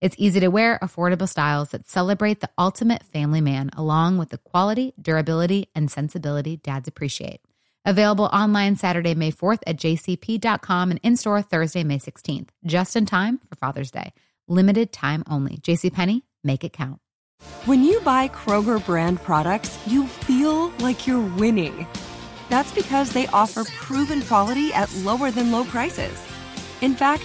It's easy to wear, affordable styles that celebrate the ultimate family man, along with the quality, durability, and sensibility dads appreciate. Available online Saturday, May 4th at jcp.com and in store Thursday, May 16th, just in time for Father's Day. Limited time only. JCPenney, make it count. When you buy Kroger brand products, you feel like you're winning. That's because they offer proven quality at lower than low prices. In fact,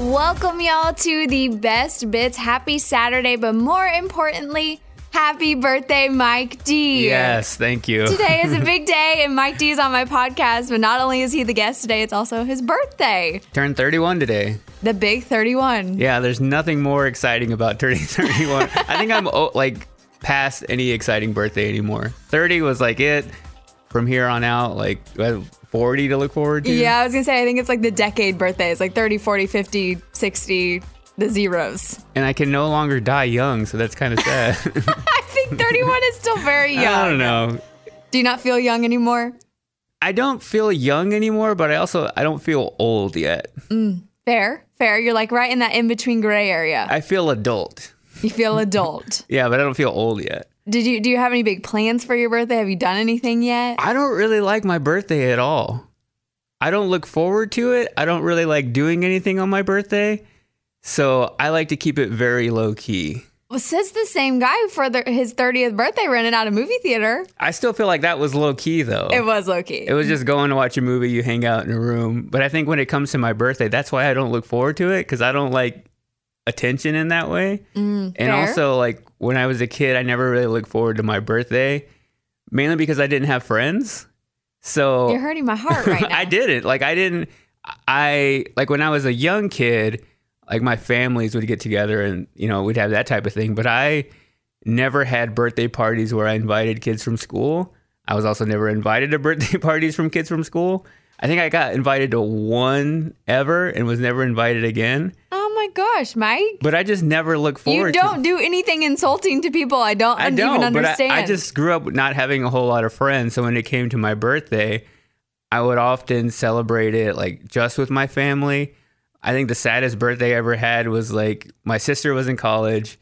Welcome, y'all, to the best bits. Happy Saturday, but more importantly, happy birthday, Mike D. Yes, thank you. Today is a big day, and Mike D is on my podcast, but not only is he the guest today, it's also his birthday. Turned 31 today. The big 31. Yeah, there's nothing more exciting about turning 31. I think I'm oh, like past any exciting birthday anymore. 30 was like it. From here on out, like 40 to look forward to. Yeah, I was going to say, I think it's like the decade birthdays, like 30, 40, 50, 60, the zeros. And I can no longer die young, so that's kind of sad. I think 31 is still very young. I don't know. Do you not feel young anymore? I don't feel young anymore, but I also I don't feel old yet. Mm, fair, fair. You're like right in that in between gray area. I feel adult. You feel adult. yeah, but I don't feel old yet. Did you do you have any big plans for your birthday? Have you done anything yet? I don't really like my birthday at all. I don't look forward to it. I don't really like doing anything on my birthday. So I like to keep it very low key. Well, says the same guy for the, his 30th birthday rented out a movie theater. I still feel like that was low key though. It was low key. It was just going to watch a movie, you hang out in a room. But I think when it comes to my birthday, that's why I don't look forward to it because I don't like attention in that way. Mm, and also, like when I was a kid, I never really looked forward to my birthday, mainly because I didn't have friends. So You're hurting my heart right now. I didn't. Like I didn't I like when I was a young kid, like my families would get together and you know, we'd have that type of thing, but I never had birthday parties where I invited kids from school. I was also never invited to birthday parties from kids from school. I think I got invited to one ever and was never invited again. Oh gosh, Mike. But I just never look forward. You don't to do anything insulting to people. I don't, I don't, even but understand. I, I just grew up not having a whole lot of friends. So when it came to my birthday, I would often celebrate it like just with my family. I think the saddest birthday I ever had was like my sister was in college.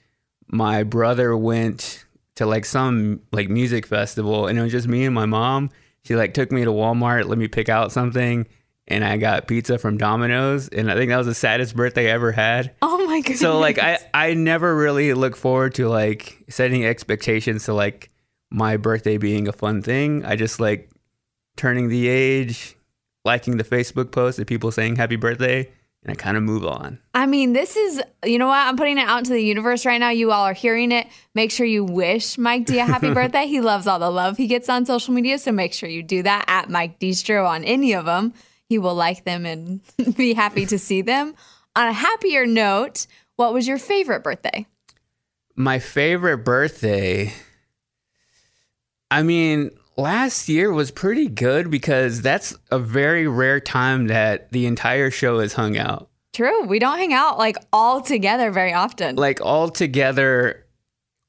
My brother went to like some like music festival and it was just me and my mom. She like took me to Walmart, let me pick out something, and I got pizza from Domino's. And I think that was the saddest birthday I ever had. oh my goodness. So like I I never really look forward to like setting expectations to like my birthday being a fun thing. I just like turning the age, liking the Facebook post of people saying happy birthday, and I kind of move on. I mean, this is, you know what? I'm putting it out into the universe right now. You all are hearing it. Make sure you wish Mike D a happy birthday. He loves all the love he gets on social media. So make sure you do that at Mike Deestro on any of them. He will like them and be happy to see them. On a happier note, what was your favorite birthday? My favorite birthday. I mean, last year was pretty good because that's a very rare time that the entire show is hung out. True. We don't hang out like all together very often. like all together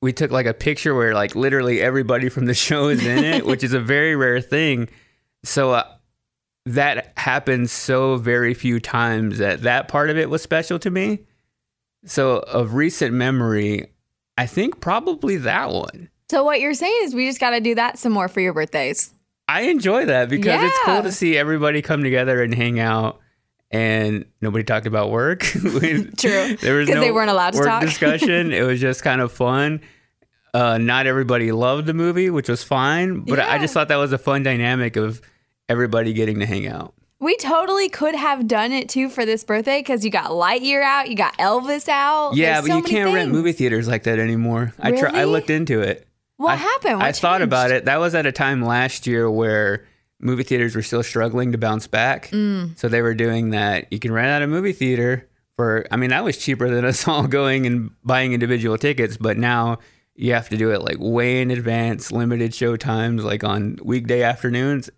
we took like a picture where like literally everybody from the show is in it which is a very rare thing so uh, that happened so very few times that that part of it was special to me. So of recent memory, I think probably that one. So what you're saying is we just got to do that some more for your birthdays. I enjoy that because it's cool to see everybody come together and hang out. And nobody talked about work. True. There was no they weren't allowed to work talk. discussion. It was just kind of fun. Uh, not everybody loved the movie, which was fine. But I just thought that was a fun dynamic of everybody getting to hang out. We totally could have done it too for this birthday because you got Lightyear out, you got Elvis out. Yeah, There's but so you can't rent movie theaters like that anymore. I try, I looked into it. What I- happened? What I thought about it. That was at a time last year where movie theaters were still struggling to bounce back. Mm. So they were doing that. You can rent out a movie theater for, I mean, that was cheaper than us all going and buying individual tickets. But now you have to do it like way in advance, limited show times, like on weekday afternoons.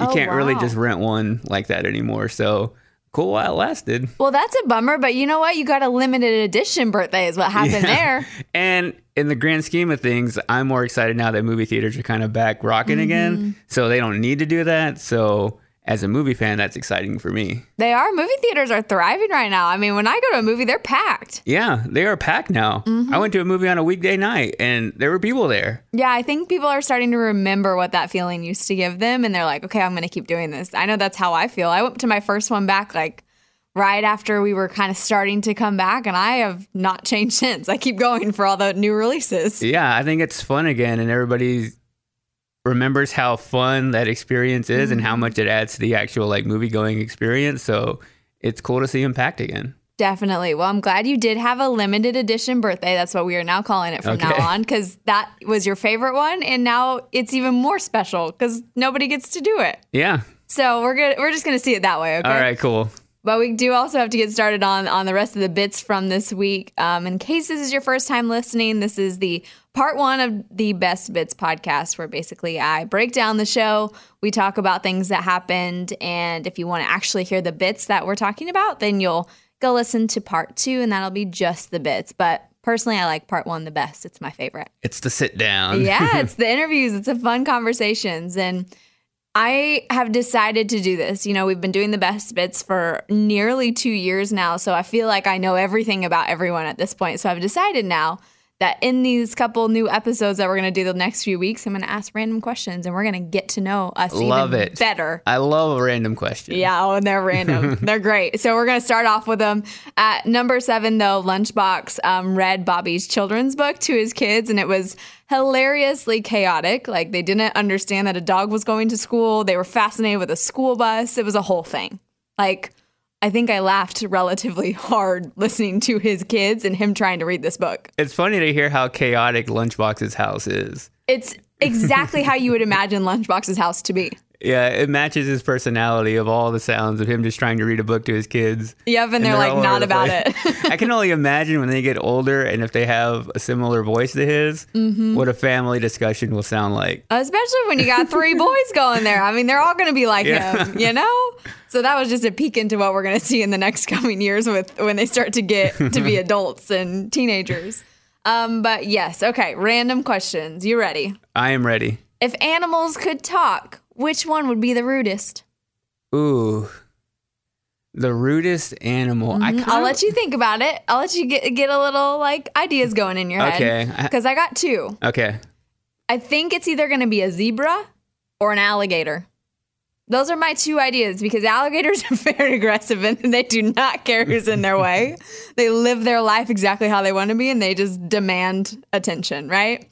You Oh, can't really just rent one like that anymore. So cool while it lasted. Well, that's a bummer, but you know what? You got a limited edition birthday, is what happened Yeah. there. And in the grand scheme of things, I'm more excited now that movie theaters are kind of back rocking Mm-hmm. again. So they don't need to do that. So as a movie fan, that's exciting for me. They are. Movie theaters are thriving right now. I mean, when I go to a movie, they're packed. Yeah, they are packed now. Mm-hmm. I went to a movie on a weekday night and there were people there. Yeah, I think people are starting to remember what that feeling used to give them, and they're like, okay, I'm going to keep doing this. I know that's how I feel. I went to my first one back like right after we were kind of starting to come back, and I have not changed since. I keep going for all the new releases. Yeah, I think it's fun again and everybody remembers how fun that experience is and how Mm-hmm. much it adds to the actual like movie going experience. So it's cool to see him packed again. Definitely. Well, I'm glad you did have a limited edition birthday. That's what we are now calling it from now on because that was your favorite one, and now it's even more special because nobody gets to do it. Yeah. So we're good. We're just gonna see it that way. Okay. All right, cool. But we do also have to get started on on the rest of the bits from this week. Um, in case this is your first time listening, this is the part one of the Best Bits podcast, where basically I break down the show. We talk about things that happened, and if you want to actually hear the bits that we're talking about, then you'll go listen to part two, and that'll be just the bits. But personally, I like part one the best. It's my favorite It's the sit down. yeah, it's the interviews. It's the fun conversations. And I have decided to do this. You know, we've been doing the best bits for nearly two years now. So I feel like I know everything about everyone at this point. So I've decided now that in these couple new episodes that we're going to do the next few weeks, I'm going to ask random questions and we're going to get to know us Love even it. better. I love a random question. Yeah, oh, and they're random. they're great. So we're gonna start off with them. At number seven, though, Lunchbox um, read Bobby's children's book to his kids, and it was hilariously chaotic. Like they didn't understand that a dog was going to school. They were fascinated with a school bus. It was a whole thing. Like I think I laughed relatively hard listening to his kids and him trying to read this book. It's funny to hear how chaotic Lunchbox's house is. It's exactly how you would imagine Lunchbox's house to be. Yeah, it matches his personality of all the sounds of him just trying to read a book to his kids. Yep, and they're like all over not about place. it. I can only imagine when they get older and if they have a similar voice to his, Mm-hmm. what a family discussion will sound like. Especially when you got three boys going there. I mean, they're all going to be like Yeah. him, you know? So that was just a peek into what we're going to see in the next coming years with when they start to get to be adults and teenagers. Um, but yes, okay, random questions. You ready? I am ready. If animals could talk, which one would be the rudest? Ooh. The rudest animal. I Mm-hmm. I'll kinda- let you think about it. I'll let you get get a little like ideas going in your Okay. head. Because I got two. Okay. I think it's either going to be a zebra or an alligator. Those are my two ideas because alligators are very aggressive and they do not care who's in their way. They live their life exactly how they want to be and they just demand attention, right?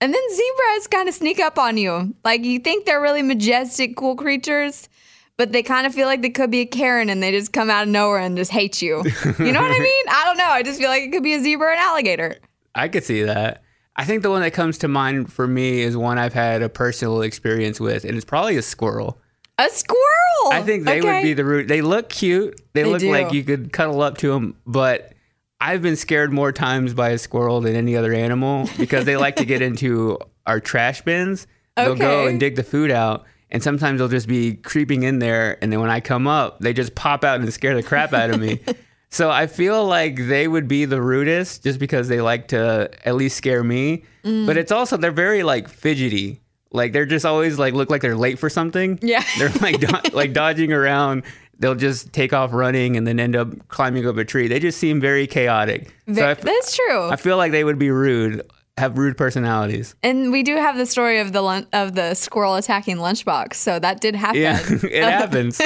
And then zebras kind of sneak up on you. Like you think they're really majestic, cool creatures, but they kind of feel like they could be a Karen and they just come out of nowhere and just hate you. You know what I mean? I don't know. I just feel like it could be a zebra or an alligator. I could see that. I think the one that comes to mind for me is one I've had a personal experience with, and it's probably a squirrel. A squirrel. I think they would be the root. They look cute. They, They look do. like you could cuddle up to them, but I've been scared more times by a squirrel than any other animal because they like to get into our trash bins. They'll go and dig the food out, and sometimes they'll just be creeping in there, and then when I come up, they just pop out and scare the crap out of me. So I feel like they would be the rudest just because they like to at least scare me. Mm. But it's also they're very like fidgety. Like they're just always like look like they're late for something. Yeah. They're like do- like dodging around. They'll just take off running and then end up climbing up a tree. They just seem very chaotic. Ve- so f- That's true. I feel like they would be rude, have rude personalities. and we do have the story of the lun- of the squirrel attacking lunchbox, so that did happen. Yeah, it happens.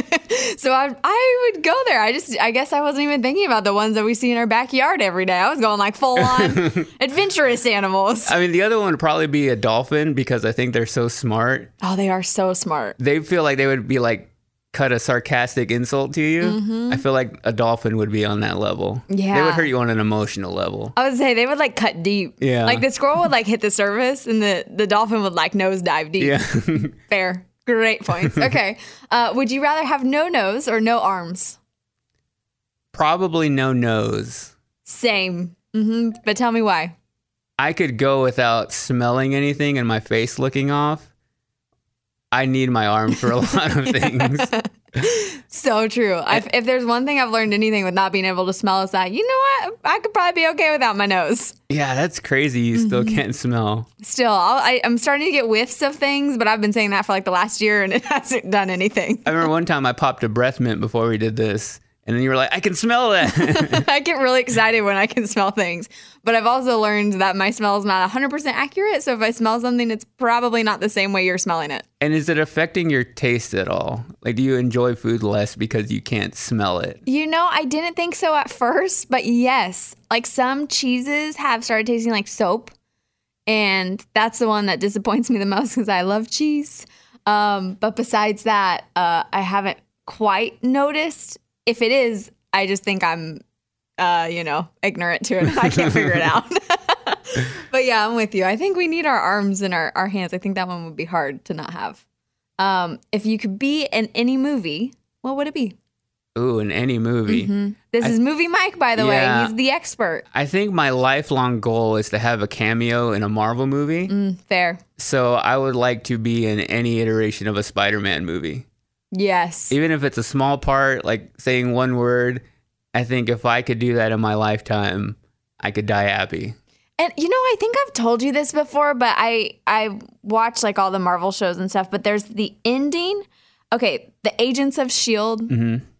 So I I would go there. I just I guess I wasn't even thinking about the ones that we see in our backyard every day. I was going like full on adventurous animals. I mean, the other one would probably be a dolphin because I think they're so smart. Oh, they are so smart. They feel like they would be like cut a sarcastic insult to you. I feel like a dolphin would be on that level. Yeah. They Mm-hmm. Would hurt you on an emotional level. I would say they would like cut deep. Yeah. Like the squirrel would like hit the surface and the, the dolphin would like nose dive deep. Yeah. Fair. Great points. Okay. Uh, would you rather have no nose or no arms? probably no nose. Same. Mm-hmm. But tell me why. I could go without smelling anything and my face looking off. I need my arm for a lot of things. So true. If, if there's one thing I've learned anything with not being able to smell is that, you know what? I could probably be okay without my nose. Yeah, that's crazy. You still Mm-hmm. can't smell. Still, I'll, I, I'm starting to get whiffs of things, but I've been saying that for like the last year and it hasn't done anything. I remember one time I popped a breath mint before we did this, and then you were like, I can smell that. I get really excited when I can smell things, but I've also learned that my smell is not 100% accurate. So if I smell something, it's probably not the same way you're smelling it. and is it affecting your taste at all? Like, do you enjoy food less because you can't smell it? You know, I didn't think so at first, but yes, like some cheeses have started tasting like soap. And that's the one that disappoints me the most because I love cheese. Um, but besides that, uh, I haven't quite noticed. If it is, I just think I'm, uh, you know, ignorant to it. I can't figure it out. but yeah, I'm with you. I think we need our arms and our, our hands. I think that one would be hard to not have. Um, if you could be in any movie, what would it be? Ooh, in any movie. This is Movie Mike, by the way. Yeah. He's the expert. I think my lifelong goal is to have a cameo in a Marvel movie. Mm, fair. So I would like to be in any iteration of a Spider Man movie. Yes. Even if it's a small part, like saying one word, I think if I could do that in my lifetime, I could die happy. And you know, I think I've told you this before, but I I watch like all the Marvel shows and stuff. But there's the ending. Okay, the Agents of Shield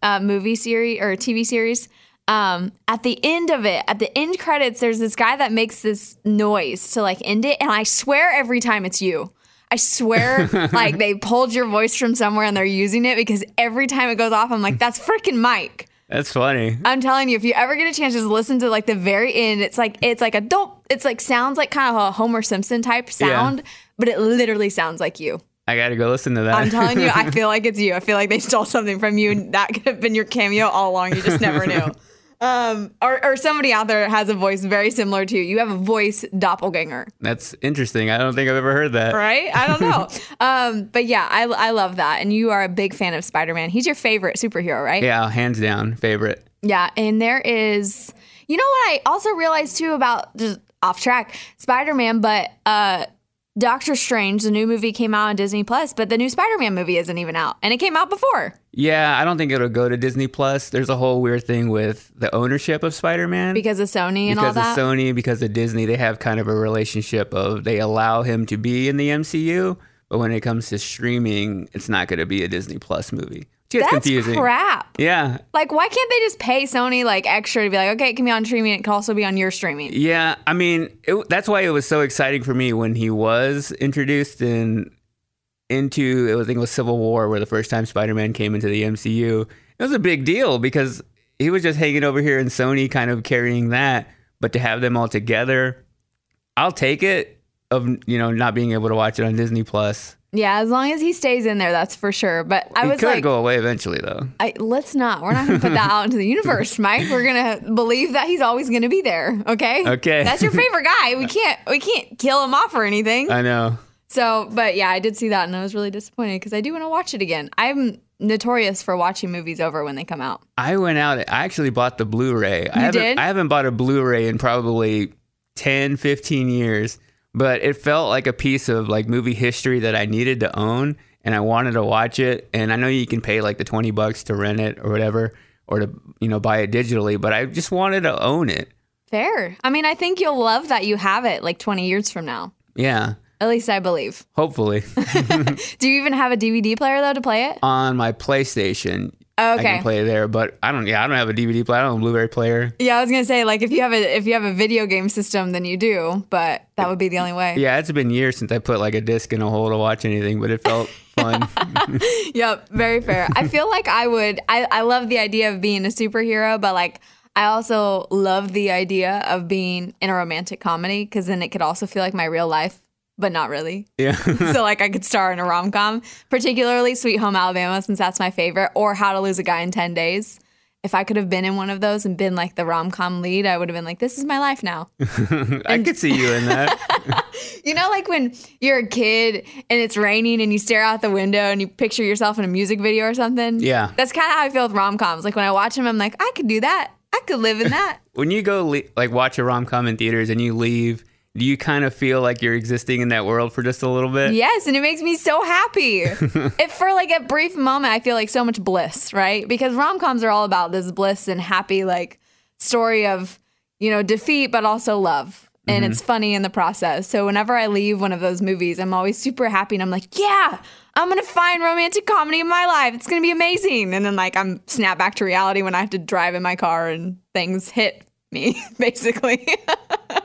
uh, movie series or TV series. Um, at the end of it, at the end credits, there's this guy that makes this noise to like end it, and I swear every time it's you. I swear, like they pulled your voice from somewhere and they're using it because every time it goes off, I'm like, that's freaking Mike. That's funny. I'm telling you, if you ever get a chance, just listen to like the very end. It's like it's like a dope. It's like sounds like kind of a Homer Simpson type sound, but it literally sounds like you. I got to go listen to that. I'm telling you, I feel like it's you. I feel like they stole something from you, and that could have been your cameo all along. You just never knew. Um, or, or somebody out there has a voice very similar to you. You have a voice doppelganger, That's interesting. I don't think I've ever heard that. right? I don't know. um, but yeah, I, I love that. And you are a big fan of Spider Man. He's your favorite superhero, right? Yeah, hands down, favorite. Yeah, and there is, you know what I also realized too about just off track Spider Man, but uh, Doctor Strange, the new movie came out on Disney Plus, but the new Spider Man movie isn't even out, and it came out before Yeah, I don't think it'll go to Disney Plus. There's a whole weird thing with the ownership of Spider-Man. because of Sony and all that. because of Sony, because of Disney, they have kind of a relationship of they allow him to be in the MCU, but when it comes to streaming, it's not going to be a Disney Plus movie. Gets That's confusing. crap. Yeah, Like, why can't they just pay Sony like extra to be like, okay, it can be on streaming, it can also be on your streaming? yeah. I mean, it, that's why it was so exciting for me when he was introduced in into it was I think it was Civil War, where the first time Spider-Man came into the MCU. It was a big deal because he was just hanging over here and Sony kind of carrying that, but to have them all together, I'll take it. Of you know not being able to watch it on Disney Plus. Yeah, as long as he stays in there, that's for sure. But I He was could like, go away eventually though. I, let's not. We're not going to put that out into the universe, Mike. We're going to believe that he's always going to be there. Okay. Okay. That's your favorite guy. We can't. We can't kill him off or anything. I know. So, but yeah, I did see that and I was really disappointed because I do want to watch it again. I'm notorious for watching movies over when they come out. I went out. I actually bought the Blu-ray. I You haven't, did? I haven't bought a Blu-ray in probably 10, 15 years, but it felt like a piece of like movie history that I needed to own, and I wanted to watch it. And I know you can pay like the twenty bucks to rent it or whatever, or to you know buy it digitally, but I just wanted to own it. Fair. I mean, I think you'll love that you have it like 20 years from now. Yeah. At least I believe. Hopefully. Do you even have a DVD player though to play it? On my PlayStation, I Okay. can play there, but I don't. Yeah, I don't have a DVD player. I don't have a Blu-ray player. Yeah, I was gonna say like if you have a if you have a video game system, then you do, but that would be the only way. Yeah, it's been years since I put like a disc in a hole to watch anything, but it felt fun. Yep, very fair. I feel like I would. I I love the idea of being a superhero, but like I also love the idea of being in a romantic comedy because then it could also feel like my real life, but not really. yeah. so like I could star in a rom com, particularly Sweet Home Alabama, since that's my favorite, or How to Lose a Guy in Ten Days. If I could have been in one of those and been like the rom com lead, I would have been like, "This is my life now." I could see you in that. You know, like when you're a kid and it's raining and you stare out the window and you picture yourself in a music video or something. Yeah. That's kind of how I feel with rom coms. Like when I watch them, I'm like, I could do that. I could live in that. when you go le- like watch a rom com in theaters and you leave, do you kind of feel like you're existing in that world for just a little bit? yes, and it makes me so happy. if for like a brief moment, I feel like so much bliss, right? Because rom coms are all about this bliss and happy, like story of, you know, defeat, but also love. And mm-hmm. it's funny in the process. So whenever I leave one of those movies, I'm always super happy and I'm like, yeah, I'm gonna find romantic comedy in my life. It's gonna be amazing. And then like I'm snap back to reality when I have to drive in my car and things hit me, basically.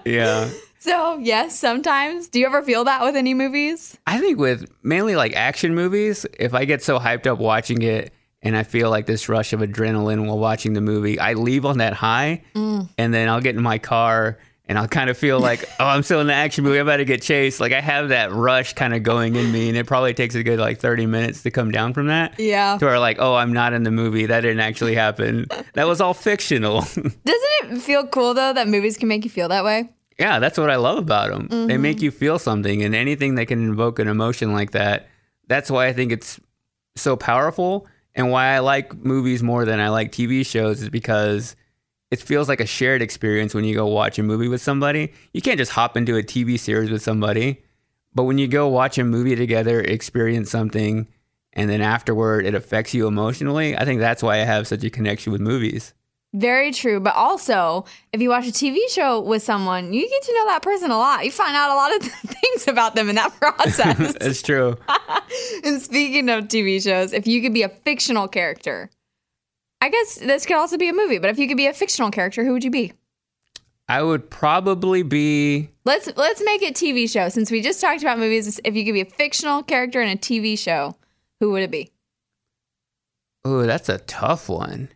Yeah. So yes, sometimes. Do you ever feel that with any movies? I think with mainly like action movies, if I get so hyped up watching it and I feel like this rush of adrenaline while watching the movie, I leave on that high mm. and then I'll get in my car and I'll kind of feel like, oh, I'm still in the action movie. I'm about to get chased. Like I have that rush kind of going in me and it probably takes a good like 30 minutes to come down from that. Yeah. To where like, oh, I'm not in the movie. That didn't actually happen. That was all fictional. Doesn't it feel cool though that movies can make you feel that way? Yeah, that's what I love about them. They Mm-hmm. make you feel something, and anything that can invoke an emotion like that. That's why I think it's so powerful, and why I like movies more than I like TV shows is because it feels like a shared experience when you go watch a movie with somebody. You can't just hop into a TV series with somebody, but when you go watch a movie together, experience something, and then afterward it affects you emotionally. I think that's why I have such a connection with movies. Very true. But also, if you watch a TV show with someone, you get to know that person a lot. You find out a lot of things about them in that process. It's true. and speaking of TV shows, if you could be a fictional character, I guess this could also be a movie, but if you could be a fictional character, who would you be? I would probably be Let's let's make it TV show since we just talked about movies. If you could be a fictional character in a TV show, who would it be? Oh, that's a tough one.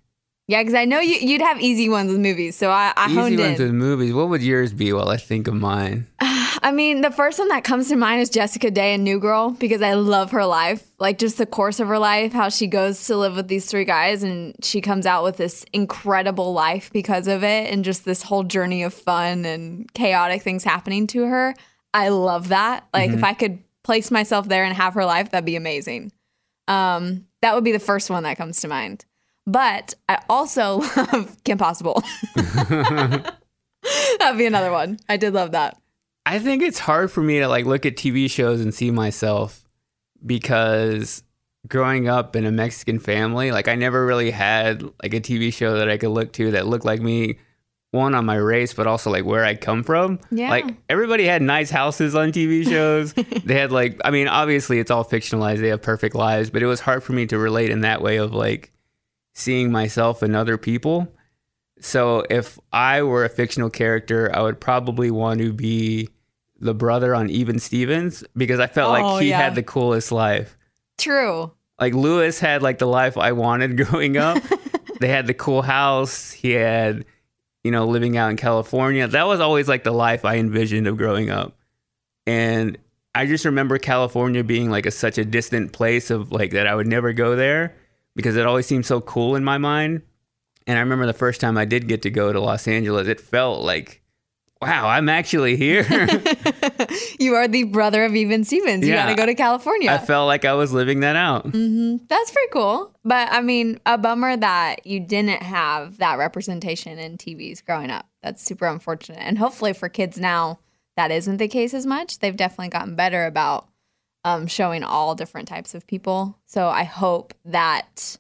Yeah, because I know you, you'd have easy ones with movies, so I, I honed Easy in. ones with movies. What would yours be while I think of mine? I mean, the first one that comes to mind is Jessica Day and New Girl because I love her life. Like just the course of her life, how she goes to live with these three guys and she comes out with this incredible life because of it and just this whole journey of fun and chaotic things happening to her. I love that. Like if I could place myself there and have her life, that'd be amazing. Um, that would be the first one that comes to mind. But I also love Kim Possible. That'd be another one. I did love that. I think it's hard for me to like look at TV shows and see myself because growing up in a Mexican family, like I never really had like a TV show that I could look to that looked like me. One on my race, but also like where I come from. Yeah. Like everybody had nice houses on TV shows. they had like, I mean, obviously it's all fictionalized. They have perfect lives, but it was hard for me to relate in that way of like seeing myself in other people. So if I were a fictional character, I would probably want to be the brother on Even Stevens because I felt Oh, like he yeah. had the coolest life. True. Like Lewis had like the life I wanted growing up. they had the cool house. He had, you know, living out in California. That was always like the life I envisioned of growing up. And I just remember California being like a such a distant place of like that I would never go there because it always seemed so cool in my mind. And I remember the first time I did get to go to Los Angeles, it felt like, wow, I'm actually here. You are the brother of Even Stevens. You Yeah. got to go to California. I felt like I was living that out. Mm-hmm. That's pretty cool. But I mean, a bummer that you didn't have that representation in TVs growing up. That's super unfortunate. And hopefully for kids now, that isn't the case as much. They've definitely gotten better about um, showing all different types of people. So I hope that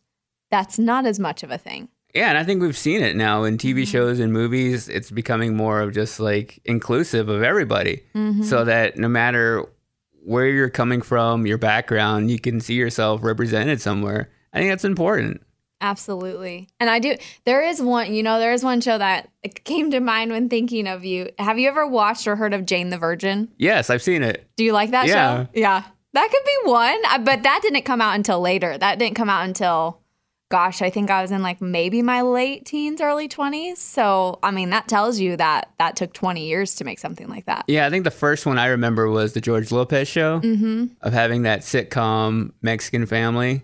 that's not as much of a thing. Yeah, and I think we've seen it now in TV shows and movies. It's becoming more of just like inclusive of everybody, so that no matter where you're coming from, your background, you can see yourself represented somewhere. I think that's important. Absolutely. And I do. There is one, you know, there is one show that came to mind when thinking of you. Have you ever watched or heard of Jane the Virgin? Yes, I've seen it. Do you like that Yeah. show? Yeah. That could be one, uh, but that didn't come out until later. That didn't come out until, gosh, I think I was in like maybe my late teens, early 20s. So, I mean, that tells you that that took 20 years to make something like that. Yeah, I think the first one I remember was the George Lopez show Mm-hmm. of having that sitcom Mexican family.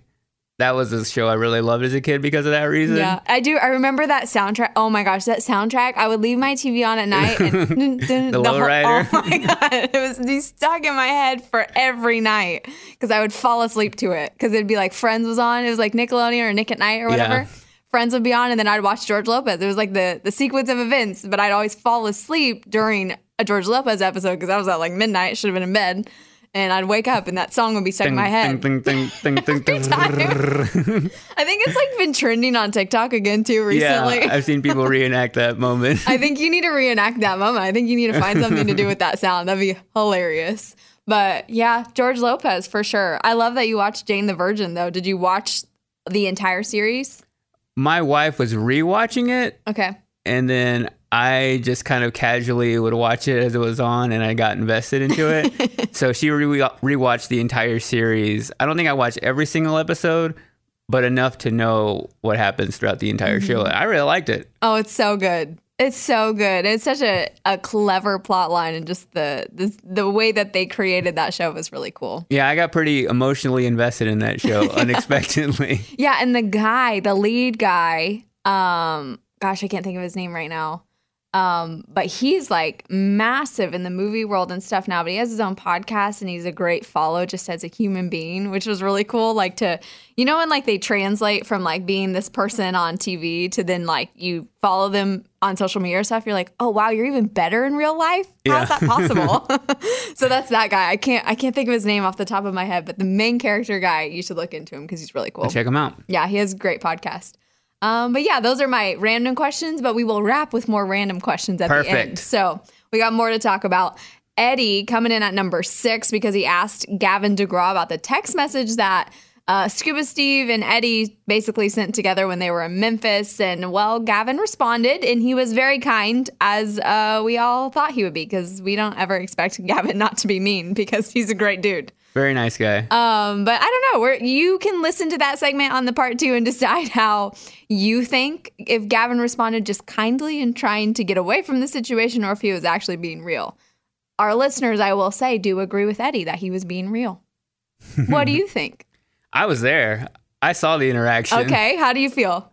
That was a show I really loved as a kid because of that reason. Yeah, I do. I remember that soundtrack. Oh my gosh, that soundtrack! I would leave my TV on at night and the, whole- lowrider. Oh my god, it was be stuck in my head for every night because I would fall asleep to it because it'd be like Friends was on. It was like Nickelodeon or Nick at Night or whatever. Yeah. Friends would be on, and then I'd watch George Lopez. It was like the the sequence of events, but I'd always fall asleep during a George Lopez episode because I was at like midnight, should have been in bed, and I'd wake up and that song would be stuck in my head. Ding, ding, ding, ding, ding, ding. I think it's like been trending on TikTok again too recently. yeah, I've seen people reenact that moment. I think you need to reenact that moment. I think you need to find something to do with that sound. That'd be hilarious. But yeah, George Lopez for sure. I love that you watched Jane the Virgin though. Did you watch the entire series? My wife was rewatching it, Okay. and then I just kind of casually would watch it as it was on, and I got invested into it. so she re- rewatched the entire series. I don't think I watched every single episode, but enough to know what happens throughout the entire show. Mm-hmm. I really liked it. Oh, it's so good. It's so good. It's such a, a clever plot line and just the, the the way that they created that show was really cool. Yeah, I got pretty emotionally invested in that show unexpectedly. Yeah, and the guy, the lead guy, um, gosh, I can't think of his name right now. Um, but he's like massive in the movie world and stuff now. But he has his own podcast and he's a great follow just as a human being, which was really cool. Like to, you know, when like they translate from like being this person on TV to then like you follow them on social media or stuff, you're like, oh wow, you're even better in real life. How's Yeah. that possible? so that's that guy. I can't I can't think of his name off the top of my head, but the main character guy, you should look into him because he's really cool. Check him out. Yeah, he has a great podcast. Um, but yeah, those are my random questions, but we will wrap with more random questions at the end. Perfect. So we got more to talk about. Eddie coming in at number six because he asked Gavin DeGraw about the text message that uh, Scuba Steve and Eddie basically sent together when they were in Memphis. And well, Gavin responded and he was very kind, as uh, we all thought he would be, because we don't ever expect Gavin not to be mean because he's a great dude. Very nice guy. Um, but I don't know. Where you can listen to that segment on the part two and decide how you think if Gavin responded just kindly and trying to get away from the situation, or if he was actually being real. Our listeners, I will say, do agree with Eddie that he was being real. what do you think? I was there. I saw the interaction. Okay, how do you feel?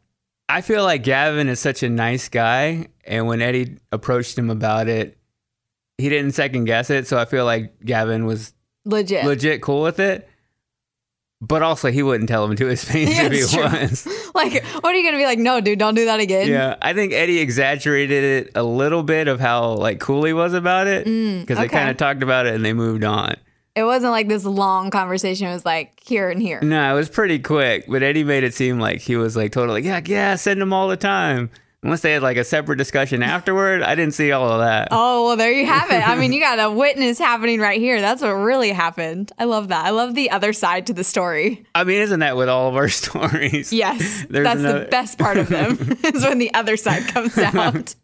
I feel like Gavin is such a nice guy, and when Eddie approached him about it, he didn't second guess it. So I feel like Gavin was Legit. legit cool with it. But also, he wouldn't tell him to his face Yeah, if he true. was. Like, what are you gonna be like? No, dude, don't do that again. Yeah, I think Eddie exaggerated it a little bit of how like cool he was about it because they Mm, okay. kind of talked about it and they moved on. It wasn't like this long conversation. It was like here and here. No, it was pretty quick, but Eddie made it seem like he was like totally yeah, yeah, send him all the time. Unless they had like a separate discussion afterward, I didn't see all of that. Oh, well, there you have it. I mean, you got a witness happening right here. That's what really happened. I love that. I love the other side to the story. I mean, isn't that with all of our stories? Yes. There's that's another- the best part of them is when the other side comes out.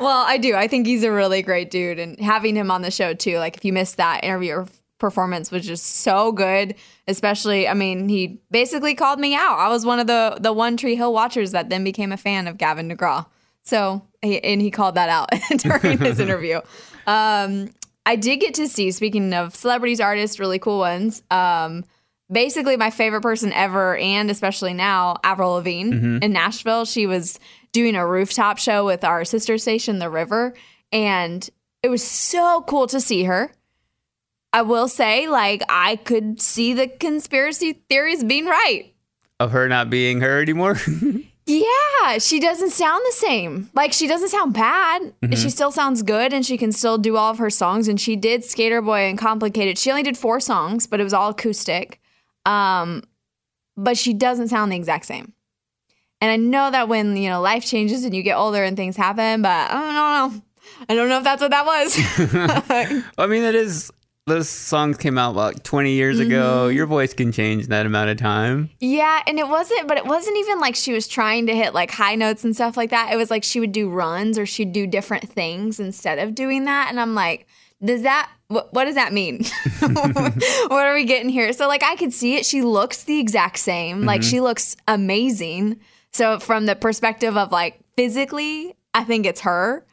well, I do. I think he's a really great dude. And having him on the show, too, like if you missed that interview or performance was just so good especially i mean he basically called me out. I was one of the the one tree hill watchers that then became a fan of gavin degraw. So he- and he called that out during his interview. Um i did get to see speaking of celebrities artists really cool ones um basically my favorite person ever and especially now avril lavigne in nashville. She was doing a rooftop show with our sister station the river and it was so cool to see her I will say, like, I could see the conspiracy theories being right. Of her not being her anymore. Yeah, she doesn't sound the same. Like, she doesn't sound bad. She still sounds good and she can still do all of her songs. And she did Skater Boy and Complicated. She only did four songs, but it was all acoustic. Um, but she doesn't sound the exact same. And I know that when, you know, life changes and you get older and things happen, but I don't know. I don't know if that's what that was. I mean, it is those songs came out like 20 years ago. Mm-hmm. Your voice can change that amount of time. Yeah, and it wasn't, but it wasn't even like she was trying to hit like high notes and stuff like that. It was like she would do runs or she'd do different things instead of doing that. And I'm like, does that, what, what does that mean? what are we getting here? So, like, I could see it. She looks the exact same. Like, she looks amazing. So, from the perspective of like physically, I think it's her.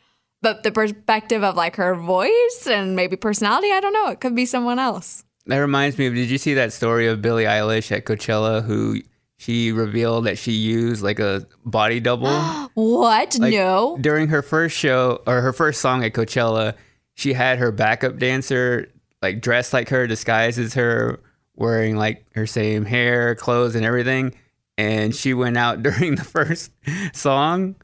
But the perspective of like her voice and maybe personality, I don't know. It could be someone else. That reminds me of did you see that story of Billie Eilish at Coachella who she revealed that she used like a body double? What? Like, no. During her first show or her first song at Coachella, she had her backup dancer like dressed like her, disguised as her, wearing like her same hair, clothes, and everything. And she went out during the first song,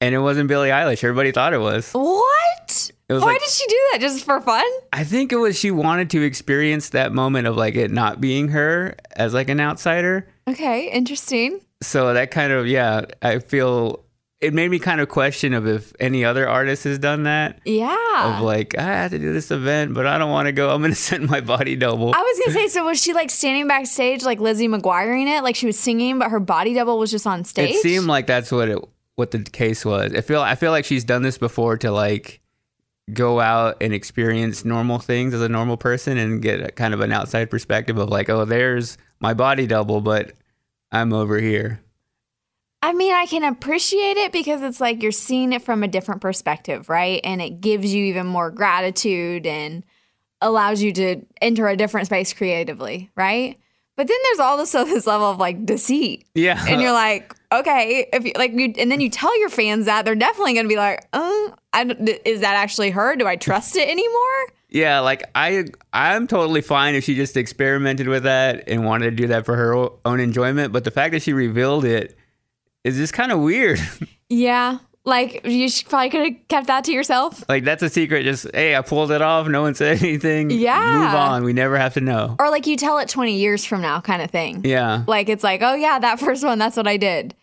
and it wasn't Billie Eilish. Everybody thought it was. What? It was Why like- did she do that? Just for fun? I think it was she wanted to experience that moment of like it not being her as like an outsider. Okay, interesting. So that kind of yeah, I feel it made me kind of question of if any other artist has done that. Yeah. Of like I have to do this event, but I don't want to go. I'm gonna send my body double. I was gonna say, so was she like standing backstage like Lizzie McGuireing it? Like she was singing, but her body double was just on stage? It seemed like that's what it what the case was. I feel I feel like she's done this before to like go out and experience normal things as a normal person and get a, kind of an outside perspective of like, oh, there's my body double, but I'm over here. I mean, I can appreciate it because it's like you're seeing it from a different perspective, right? And it gives you even more gratitude and allows you to enter a different space creatively, right? But then there's also this level of like deceit. Yeah. And you're like, okay, if you like, you, and then you tell your fans that they're definitely going to be like, oh, I, is that actually her? Do I trust it anymore? Yeah, like I I'm totally fine if she just experimented with that and wanted to do that for her own enjoyment, but the fact that she revealed it is just kind of weird. Yeah. Like you should, probably could have kept that to yourself. like that's a secret just hey, I pulled it off, no one said anything. Yeah. Move on. We never have to know. Or like you tell it 20 years from now kind of thing. Yeah. Like it's like, oh yeah, that first one, that's what I did.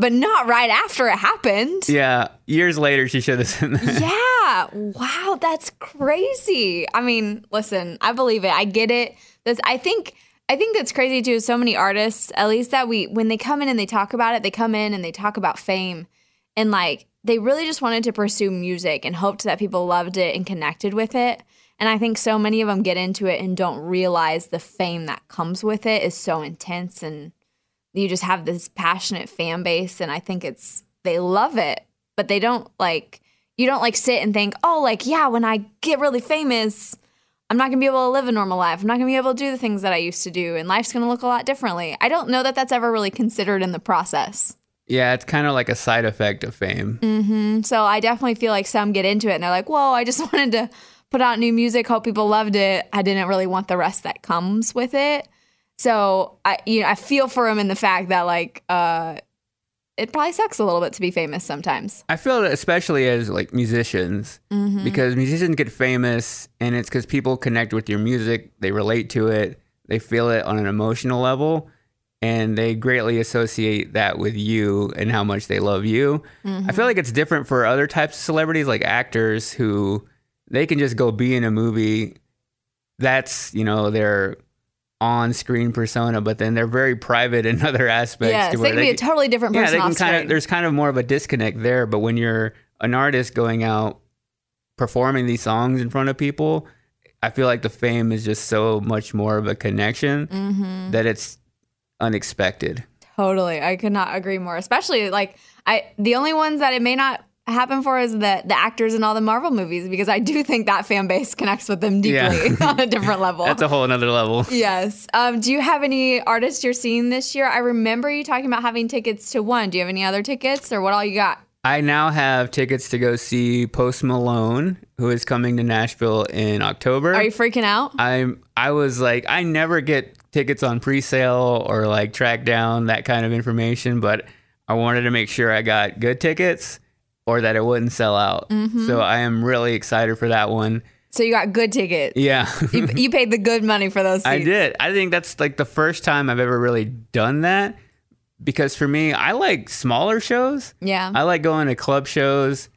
But not right after it happened. Yeah. Years later she should have said that. Yeah. Wow, that's crazy. I mean, listen, I believe it. I get it. That's I think I think that's crazy too. So many artists, at least that we when they come in and they talk about it, they come in and they talk about fame and like they really just wanted to pursue music and hoped that people loved it and connected with it. And I think so many of them get into it and don't realize the fame that comes with it is so intense and you just have this passionate fan base and I think it's they love it, but they don't like you don't like sit and think, "Oh, like yeah, when I get really famous, I'm not going to be able to live a normal life. I'm not going to be able to do the things that I used to do and life's going to look a lot differently." I don't know that that's ever really considered in the process. Yeah, it's kind of like a side effect of fame. And so I definitely feel like some get into it and they're like, "Whoa, I just wanted to put out new music, hope people loved it. I didn't really want the rest that comes with it." So I you know, I feel for them in the fact that like uh it probably sucks a little bit to be famous sometimes. I feel that especially as like musicians, Mm-hmm. because musicians get famous, and it's because people connect with your music, they relate to it, they feel it on an emotional level, and they greatly associate that with you and how much they love you. I feel like it's different for other types of celebrities, like actors who they can just go be in a movie. That's you know their on-screen persona, but then they're very private in other aspects. Yeah, to they can be a totally different person yeah, they can kind of. There's kind of more of a disconnect there. But when you're an artist going out performing these songs in front of people, I feel like the fame is just so much more of a connection Mm-hmm. that it's unexpected. Totally. I could not agree more. Especially like I the only ones that it may not happen for is the the actors in all the Marvel movies because I do think that fan base connects with them deeply Yeah. on a different level. That's a whole another level. yes. Um, do you have any artists you're seeing this year? I remember you talking about having tickets to one. Do you have any other tickets or what all you got? I now have tickets to go see Post Malone, who is coming to Nashville in October. Are you freaking out? I'm I was like I never get tickets on pre-sale or like track down that kind of information, but I wanted to make sure I got good tickets or that it wouldn't sell out. Mm-hmm. So I am really excited for that one. so you got good tickets. Yeah. you, you paid the good money for those seats. I did. I think that's like the first time I've ever really done that because for me, I like smaller shows. Yeah. I like going to club shows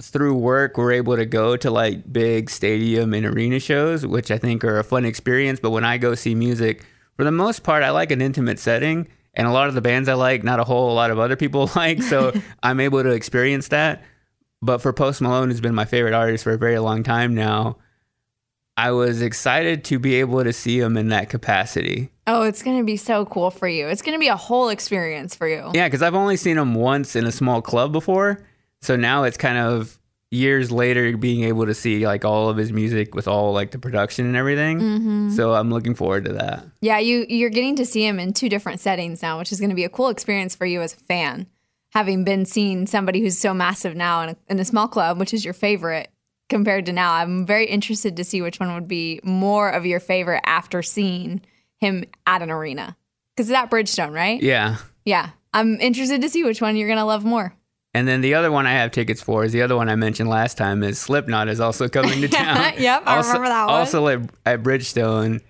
through work we're able to go to like big stadium and arena shows, which I think are a fun experience. But when I go see music, for the most part, I like an intimate setting. And a lot of the bands I like, not a whole lot of other people like. So I'm able to experience that. But for Post Malone, who's been my favorite artist for a very long time now, I was excited to be able to see him in that capacity. Oh, it's going to be so cool for you. It's going to be a whole experience for you. Yeah, because I've only seen him once in a small club before. So now it's kind of years later being able to see like all of his music with all like the production and everything. Mm-hmm. So I'm looking forward to that. Yeah, you you're getting to see him in two different settings now, which is going to be a cool experience for you as a fan. Having been seeing somebody who's so massive now in a, in a small club, which is your favorite, compared to now, I'm very interested to see which one would be more of your favorite after seeing him at an arena. Because it's at Bridgestone, right? Yeah. Yeah. I'm interested to see which one you're going to love more. And then the other one I have tickets for is the other one I mentioned last time is Slipknot is also coming to town. yep, I also, remember that one. Also at, at Bridgestone.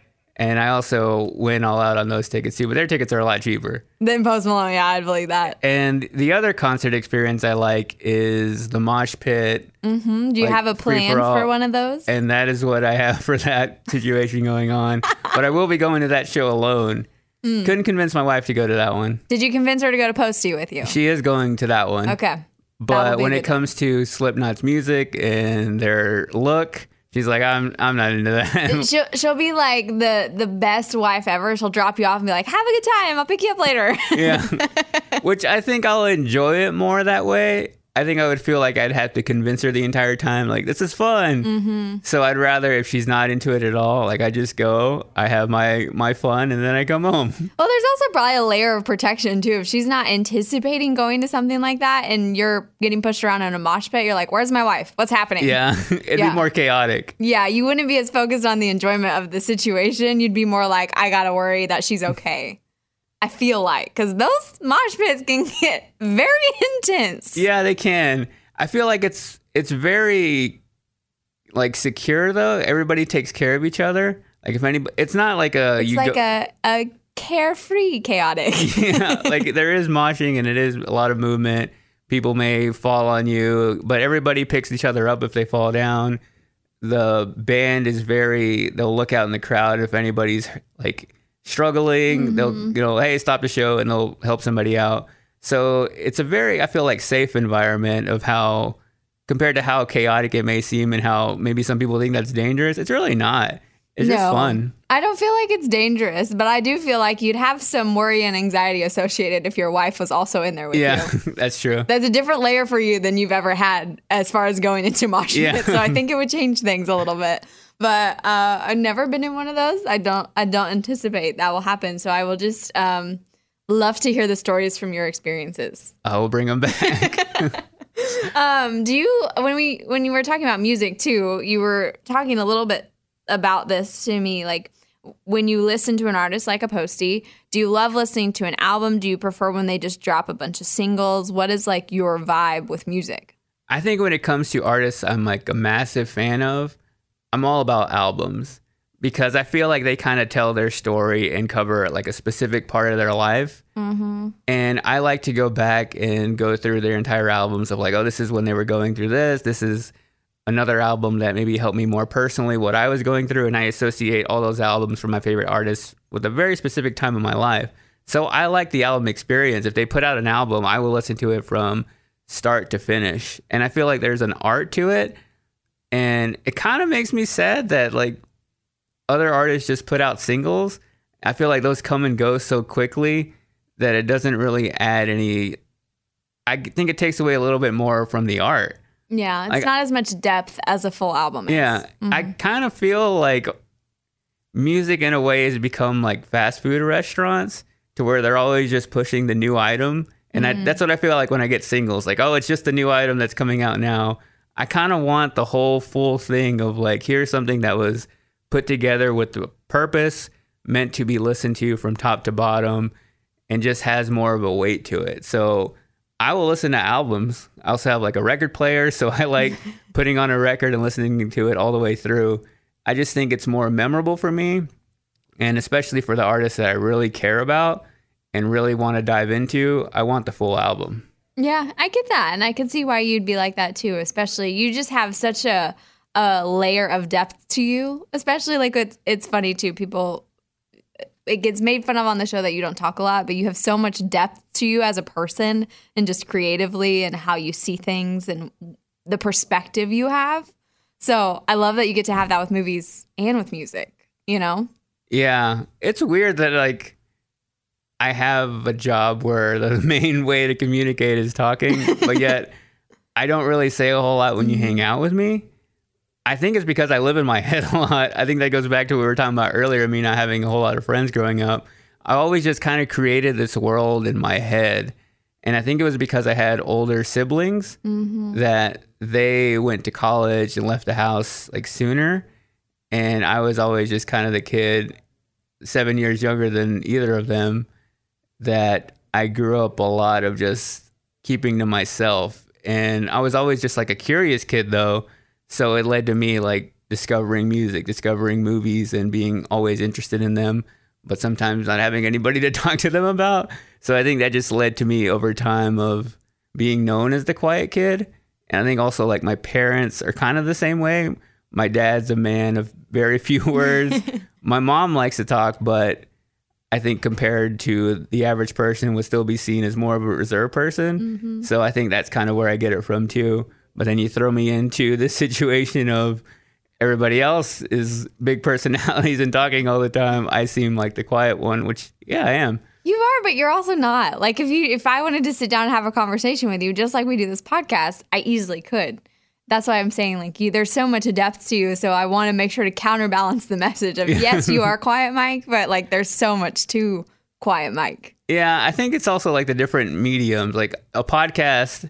And I also went all out on those tickets too, but their tickets are a lot cheaper. Than Post Malone, yeah, I'd believe that. And the other concert experience I like is the mosh pit. Mm-hmm. Do you like, have a plan for for one of those? And that is what I have for that situation going on. but I will be going to that show alone. Mm. Couldn't convince my wife to go to that one. Did you convince her to go to Posty with you? She is going to that one. Okay. But when it comes to Slipknot's music and their look, she's like, I'm I'm not into that. she'll she'll be like the the best wife ever. She'll drop you off and be like, "Have a good time. I'll pick you up later." yeah. Which I think I'll enjoy it more that way. I think I would feel like I'd have to convince her the entire time, like, this is fun. Mm-hmm. So I'd rather if she's not into it at all, like I just go, I have my my fun and then I come home. well, there's also probably a layer of protection too. If she's not anticipating going to something like that and you're getting pushed around in a mosh pit, you're like, "Where's my wife? What's happening?" Yeah. It'd Yeah. be more chaotic. Yeah, you wouldn't be as focused on the enjoyment of the situation. You'd be more like, "I gotta worry that she's okay." I feel like because those mosh pits can get very intense. Yeah, they can. I feel like it's it's very like secure though. Everybody takes care of each other. Like if anybody, it's not like a It's you like go, a a carefree chaotic. yeah, like there is moshing and it is a lot of movement. People may fall on you, but everybody picks each other up if they fall down. The band is very they'll look out in the crowd if anybody's like struggling, they'll mm-hmm. you know, hey, stop the show and they'll help somebody out. So it's a very I feel like safe environment of how compared to how chaotic it may seem and how maybe some people think that's dangerous. It's really not. It's just fun. I don't feel like it's dangerous, but I do feel like you'd have some worry and anxiety associated if your wife was also in there with Yeah, you. Yeah, that's true. That's a different layer for you than you've ever had as far as going into mosh Yeah. pits. So I think it would change things a little bit. But uh, I've never been in one of those. I don't. I don't anticipate that will happen. So I will just um, love to hear the stories from your experiences. I will bring them back. Um, do you when we when you were talking about music too, you were talking a little bit about this to me, like when you listen to an artist like a Posty do you love listening to an album? Do you prefer when they just drop a bunch of singles? What is like your vibe with music? I think when it comes to artists I'm like a massive fan of, I'm all about albums because I feel like they kind of tell their story and cover like a specific part of their life. Mm-hmm. And I like to go back and go through their entire albums of like, oh, this is when they were going through this. This is another album that maybe helped me more personally what I was going through. And I associate all those albums from my favorite artists with a very specific time in my life. So I like the album experience. If they put out an album, I will listen to it from start to finish. And I feel like there's an art to it. And it kind of makes me sad that like other artists just put out singles. I feel like those come and go so quickly that it doesn't really add any. I think it takes away a little bit more from the art. Yeah, it's Like- not as much depth as a full album. Is. Yeah, I mm-hmm. kind of feel like music in a way has become like fast food restaurants to where they're always just pushing the new item. And I, mm-hmm. that's what I feel like when I get singles. Like, oh, it's just the new item that's coming out now. I kind of want the whole full thing of like, here's something that was put together with the purpose, meant to be listened to from top to bottom, and just has more of a weight to it. So I will listen to albums. I also have like a record player, so I like putting on a record and listening to it all the way through. I just think it's more memorable for me, and especially for the artists that I really care about and really want to dive into. I want the full album. Yeah, I get that, and I can see why you'd be like that too. Especially you just have such a a layer of depth to you. Especially like it's it's funny too. People it gets made fun of on the show that you don't talk a lot, but you have so much depth to you as a person and just creatively and how you see things and the perspective you have. So I love that you get to have that with movies and with music. You know. Yeah, it's weird that like I have a job where the main way to communicate is talking, but yet I don't really say a whole lot when you hang out with me. I think it's because I live in my head a lot. I think that goes back to what we were talking about earlier, me not having a whole lot of friends growing up. I always just kind of created this world in my head. And I think it was because I had older siblings mm-hmm. that they went to college and left the house like sooner. And I was always just kind of the kid, seven years younger than either of them, that I grew up a lot of just keeping to myself. And I was always just like a curious kid though. So it led to me like discovering music, discovering movies, and being always interested in them, but sometimes not having anybody to talk to them about. So I think that just led to me over time of being known as the quiet kid. And I think also like my parents are kind of the same way. My dad's a man of very few words. my mom likes to talk, but I think compared to the average person would still be seen as more of a reserved person. Mm-hmm. So I think that's kind of where I get it from too. But then you throw me into this situation of everybody else is big personalities and talking all the time. I seem like the quiet one, which yeah, I am. You are, but you're also not. Like if you if I wanted to sit down and have a conversation with you, just like we do this podcast, I easily could. That's why I'm saying like you there's so much depth to you, so I want to make sure to counterbalance the message of yes, you are quiet Mike, but like there's so much to quiet Mike. Yeah, I think it's also like the different mediums. Like a podcast,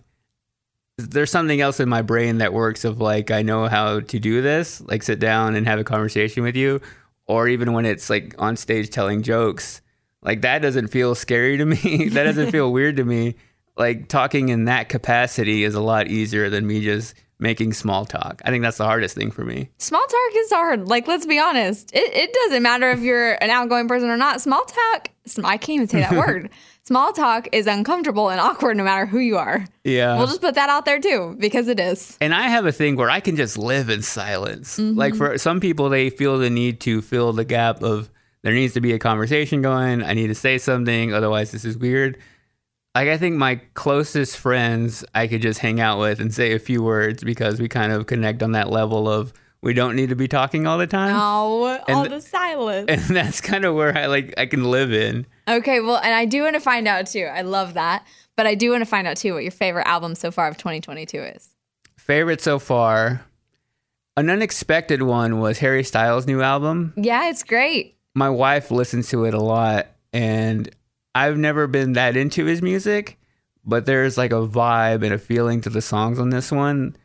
there's something else in my brain that works of like I know how to do this, like sit down and have a conversation with you, or even when it's like on stage telling jokes, like that doesn't feel scary to me. that doesn't feel weird to me. Like talking in that capacity is a lot easier than me just making small talk. I think that's the hardest thing for me. Small talk is hard. Like let's be honest. It it doesn't matter if you're an outgoing person or not. Small talk, I can't even say that word. Small talk is uncomfortable and awkward no matter who you are. Yeah. We'll just put that out there too because it is. and I have a thing where I can just live in silence. Like mm-hmm. for some people, they feel the need to fill the gap of there needs to be a conversation going. I need to say something, otherwise this is weird. Like I think my closest friends, I could just hang out with and say a few words because we kind of connect on that level of we don't need to be talking all the time. Oh, all the silence. And that's kind of where I like I can live in. Okay, well, and I do want to find out too. I love that. But I do want to find out too what your favorite album so far of 2022 is. Favorite so far. An unexpected one was Harry Styles' new album. Yeah, it's great. my wife listens to it a lot and I've never been that into his music, but there's like a vibe and a feeling to the songs on this one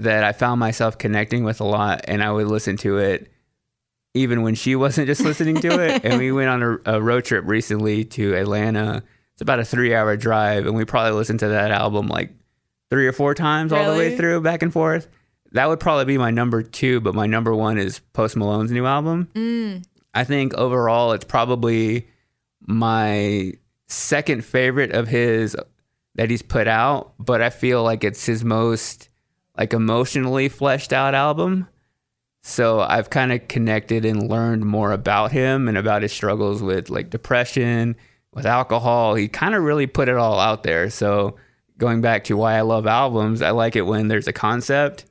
that I found myself connecting with a lot and I would listen to it even when she wasn't just listening to it. and we went on a, a road trip recently to Atlanta. It's about a three hour drive and we probably listened to that album like three or four times all the way through back and forth. That would probably be my number two, but my number one is Post Malone's new album. Mm. I think overall it's probably my second favorite of his that he's put out, but I feel like it's his most like emotionally fleshed out album. So I've kind of connected and learned more about him and about his struggles with like depression, with alcohol. He kind of really put it all out there. So going back to why I love albums, I like it when there's a concept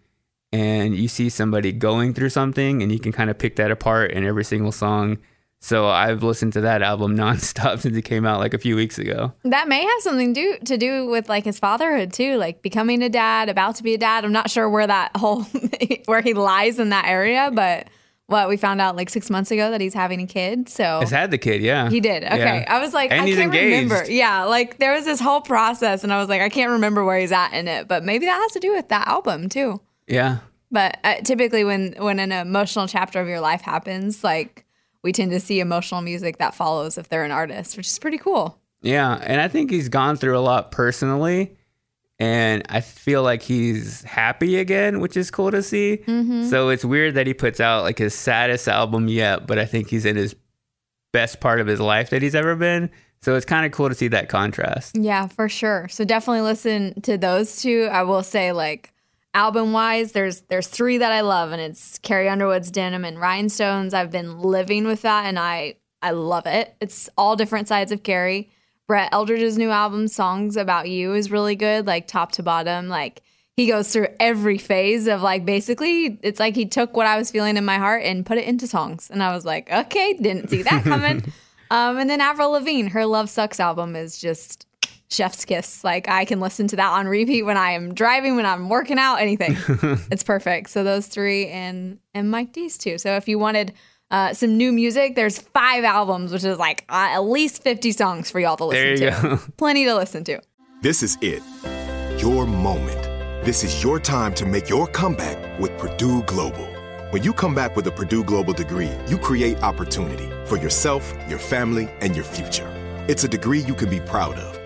and you see somebody going through something and you can kind of pick that apart in every single song. So I've listened to that album nonstop since it came out like a few weeks ago. That may have something do, to do with like his fatherhood too, like becoming a dad, about to be a dad. I'm not sure where that whole where he lies in that area, but what we found out like six months ago that he's having a kid. So he's had the kid, yeah. He did. Okay. Yeah. I was like, And I can't engaged. remember. Yeah. Like there was this whole process, and I was like, I can't remember where he's at in it, but maybe that has to do with that album too. Yeah. But uh, typically, when when an emotional chapter of your life happens, like we tend to see emotional music that follows if they're an artist, which is pretty cool. Yeah, and I think he's gone through a lot personally, and I feel like he's happy again, which is cool to see. Mm-hmm. So it's weird that he puts out like his saddest album yet, but I think he's in his best part of his life that he's ever been. So it's kind of cool to see that contrast. Yeah, for sure. So definitely listen to those two. I will say like album wise, there's there's three that I love and it's Carrie Underwood's Denim and Rhinestones. I've been living with that and I I love it. It's all different sides of Carrie. Brett Eldredge's new album, Songs About You, is really good, like top to bottom. Like he goes through every phase of like basically it's like he took what I was feeling in my heart and put it into songs. And I was like, okay, didn't see that coming. um, and then Avril Lavigne, her Love Sux album is just chef's kiss. Like I can listen to that on repeat when I am driving, when I'm working out, anything. it's perfect. So those three and and Mike D's too. So if you wanted uh, some new music, there's five albums, which is like uh, at least 50 songs for y'all to listen There you to. go. Plenty to listen to. This is it. Your moment. This is your time to make your comeback with Purdue Global. When you come back with a Purdue Global degree, you create opportunity for yourself, your family, and your future. It's a degree you can be proud of,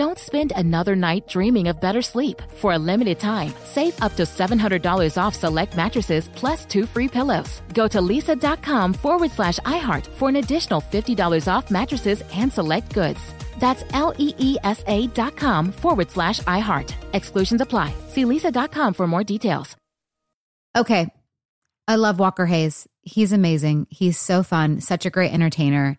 Don't spend another night dreaming of better sleep. For a limited time, save up to $700 off select mattresses plus two free pillows. Go to leesa.com forward slash iHeart for an additional $50 off mattresses and select goods. That's L E E S A dot com forward slash iHeart. Exclusions apply. See leesa.com for more details. Okay. I love Walker Hayes. He's amazing. He's so fun, such a great entertainer.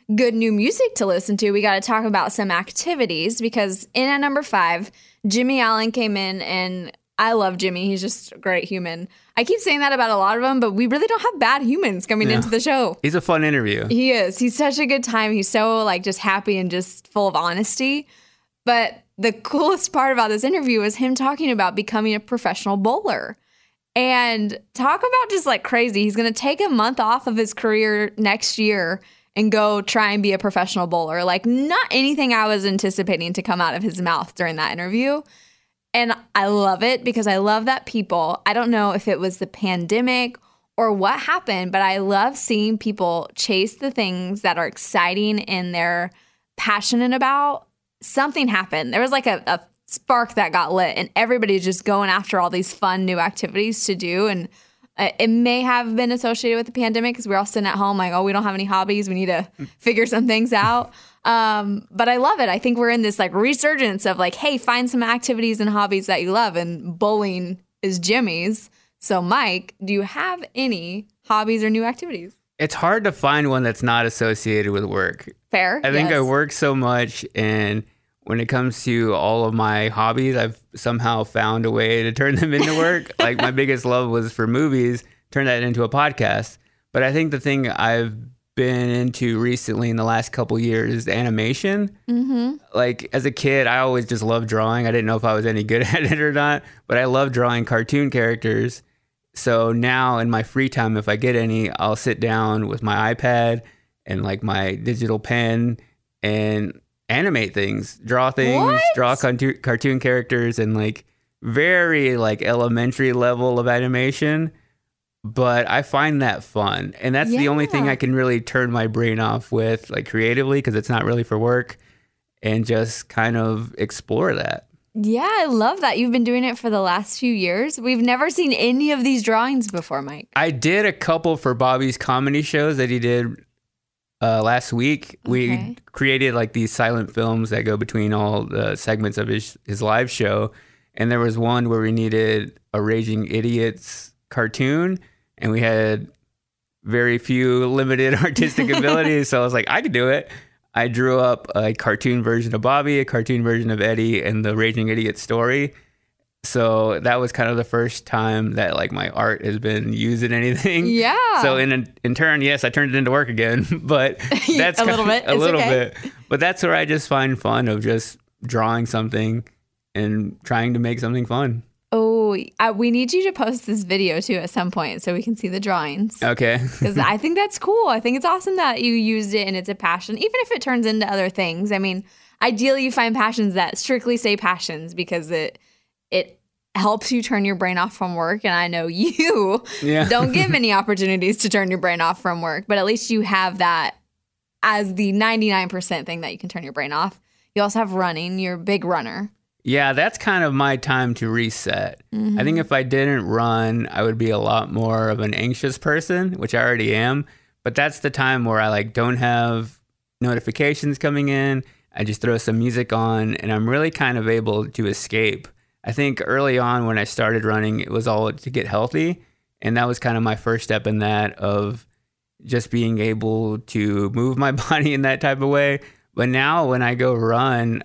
good new music to listen to, we got to talk about some activities because in at number five, Jimmy Allen came in and I love Jimmy. He's just a great human. I keep saying that about a lot of them, but we really don't have bad humans coming Yeah. into the show. He's a fun interview. He is. He's such a good time. He's so like just happy and just full of honesty. But the coolest part about this interview was him talking about becoming a professional bowler. And talk about just like crazy. He's going to take a month off of his career next year and go try and be a professional bowler. Like, not anything I was anticipating to come out of his mouth during that interview. And I love it because I love that people, I don't know if it was the pandemic or what happened, but I love seeing people chase the things that are exciting and they're passionate about. Something happened. There was like a, a spark that got lit, and everybody's just going after all these fun new activities to do. And it may have been associated with the pandemic because we're all sitting at home like, oh, we don't have any hobbies. We need to figure some things out. Um, but I love it. I think we're in this like resurgence of like, hey, find some activities and hobbies that you love. And bowling is Jimmy's. So, Mike, do you have any hobbies or new activities? It's hard to find one that's not associated with work. Fair. I think I work so much, and when it comes to all of my hobbies, I've somehow found a way to turn them into work. like my biggest love was for movies, turn that into a podcast. But I think the thing I've been into recently in the last couple years is animation. Mm-hmm. Like as a kid, I always just loved drawing. I didn't know if I was any good at it or not, but I love drawing cartoon characters. So now in my free time, if I get any, I'll sit down with my iPad and like my digital pen and animate things, draw things, What? draw cartoon cartoon characters, and like very like elementary level of animation. But I find that fun, and that's the only thing I can really turn my brain off with, like creatively, because it's not really for work, and just kind of explore that. Yeah, I love that. You've been doing it for the last few years. We've never seen any of these drawings before, Mike. I did a couple for Bobby's comedy shows that he did uh, last week. We Okay. created like these silent films that go between all the segments of his his live show, and there was one where we needed a Raging Idiots cartoon, and we had very few limited artistic abilities. So I was like, I could do it. I drew up a cartoon version of Bobby, a cartoon version of Eddie, and the Raging Idiot story. So that was kind of the first time that like my art has been used in anything. Yeah. So in in turn, yes, I turned it into work again, but that's A little bit. a It's little okay. bit. But that's where I just find fun of just drawing something and trying to make something fun. Oh, uh, we need you to post this video too at some point so we can see the drawings. Okay. Because I think that's cool. I think it's awesome that you used it and it's a passion, even if it turns into other things. I mean, ideally, you find passions that strictly say passions because it it helps you turn your brain off from work. And I know you Yeah. don't give many opportunities to turn your brain off from work, but at least you have that as the 99% thing that you can turn your brain off. You also have running. You're a big runner. Yeah, that's kind of my time to reset. Mm-hmm. I think if I didn't run, I would be a lot more of an anxious person, which I already am. But that's the time where I like don't have notifications coming in. I just throw some music on and I'm really kind of able to escape. I think early on when I started running, it was all to get healthy. And that was kind of my first step in that of just being able to move my body in that type of way. But now when I go run,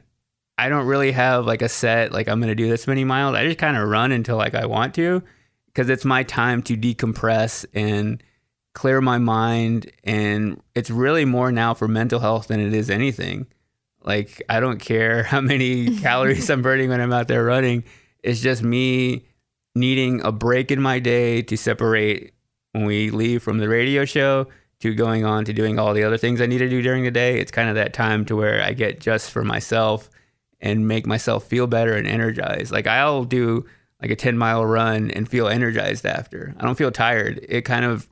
I don't really have like a set like I'm going to do this many miles. I just kind of run until like I want to because it's my time to decompress and clear my mind and it's really more now for mental health than it is anything. Like I don't care how many calories I'm burning when I'm out there running. It's just me needing a break in my day to separate when we leave from the radio show to going on to doing all the other things I need to do during the day. It's kind of that time to where I get just for myself and make myself feel better and energized. Like I'll do like a 10 mile run and feel energized after. I don't feel tired. It kind of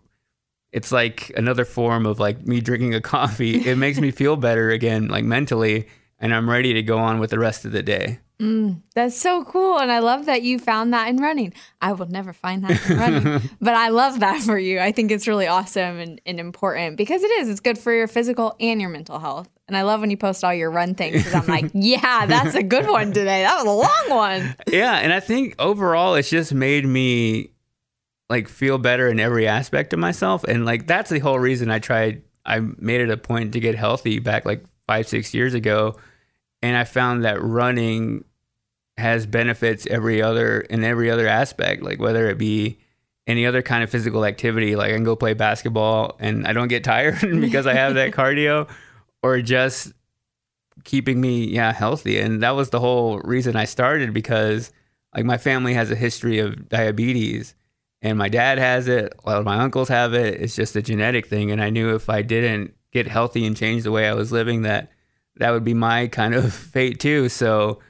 it's like another form of like me drinking a coffee. It makes me feel better again like mentally and I'm ready to go on with the rest of the day. Mm, that's so cool. And I love that you found that in running. I will never find that in running, but I love that for you. I think it's really awesome and, and important because it is. It's good for your physical and your mental health. And I love when you post all your run things because I'm like, yeah, that's a good one today. That was a long one. yeah, and I think overall it's just made me like feel better in every aspect of myself. And like that's the whole reason I tried I made it a point to get healthy back like 5 6 years ago. And I found that running has benefits every other in every other aspect like whether it be any other kind of physical activity like I can go play basketball and I don't get tired because I have that cardio or just keeping me yeah healthy. And that was the whole reason I started because like my family has a history of diabetes and my dad has it a lot of my uncles have it it's just a genetic thing and I knew if I didn't get healthy and change the way I was living that that would be my kind of fate too so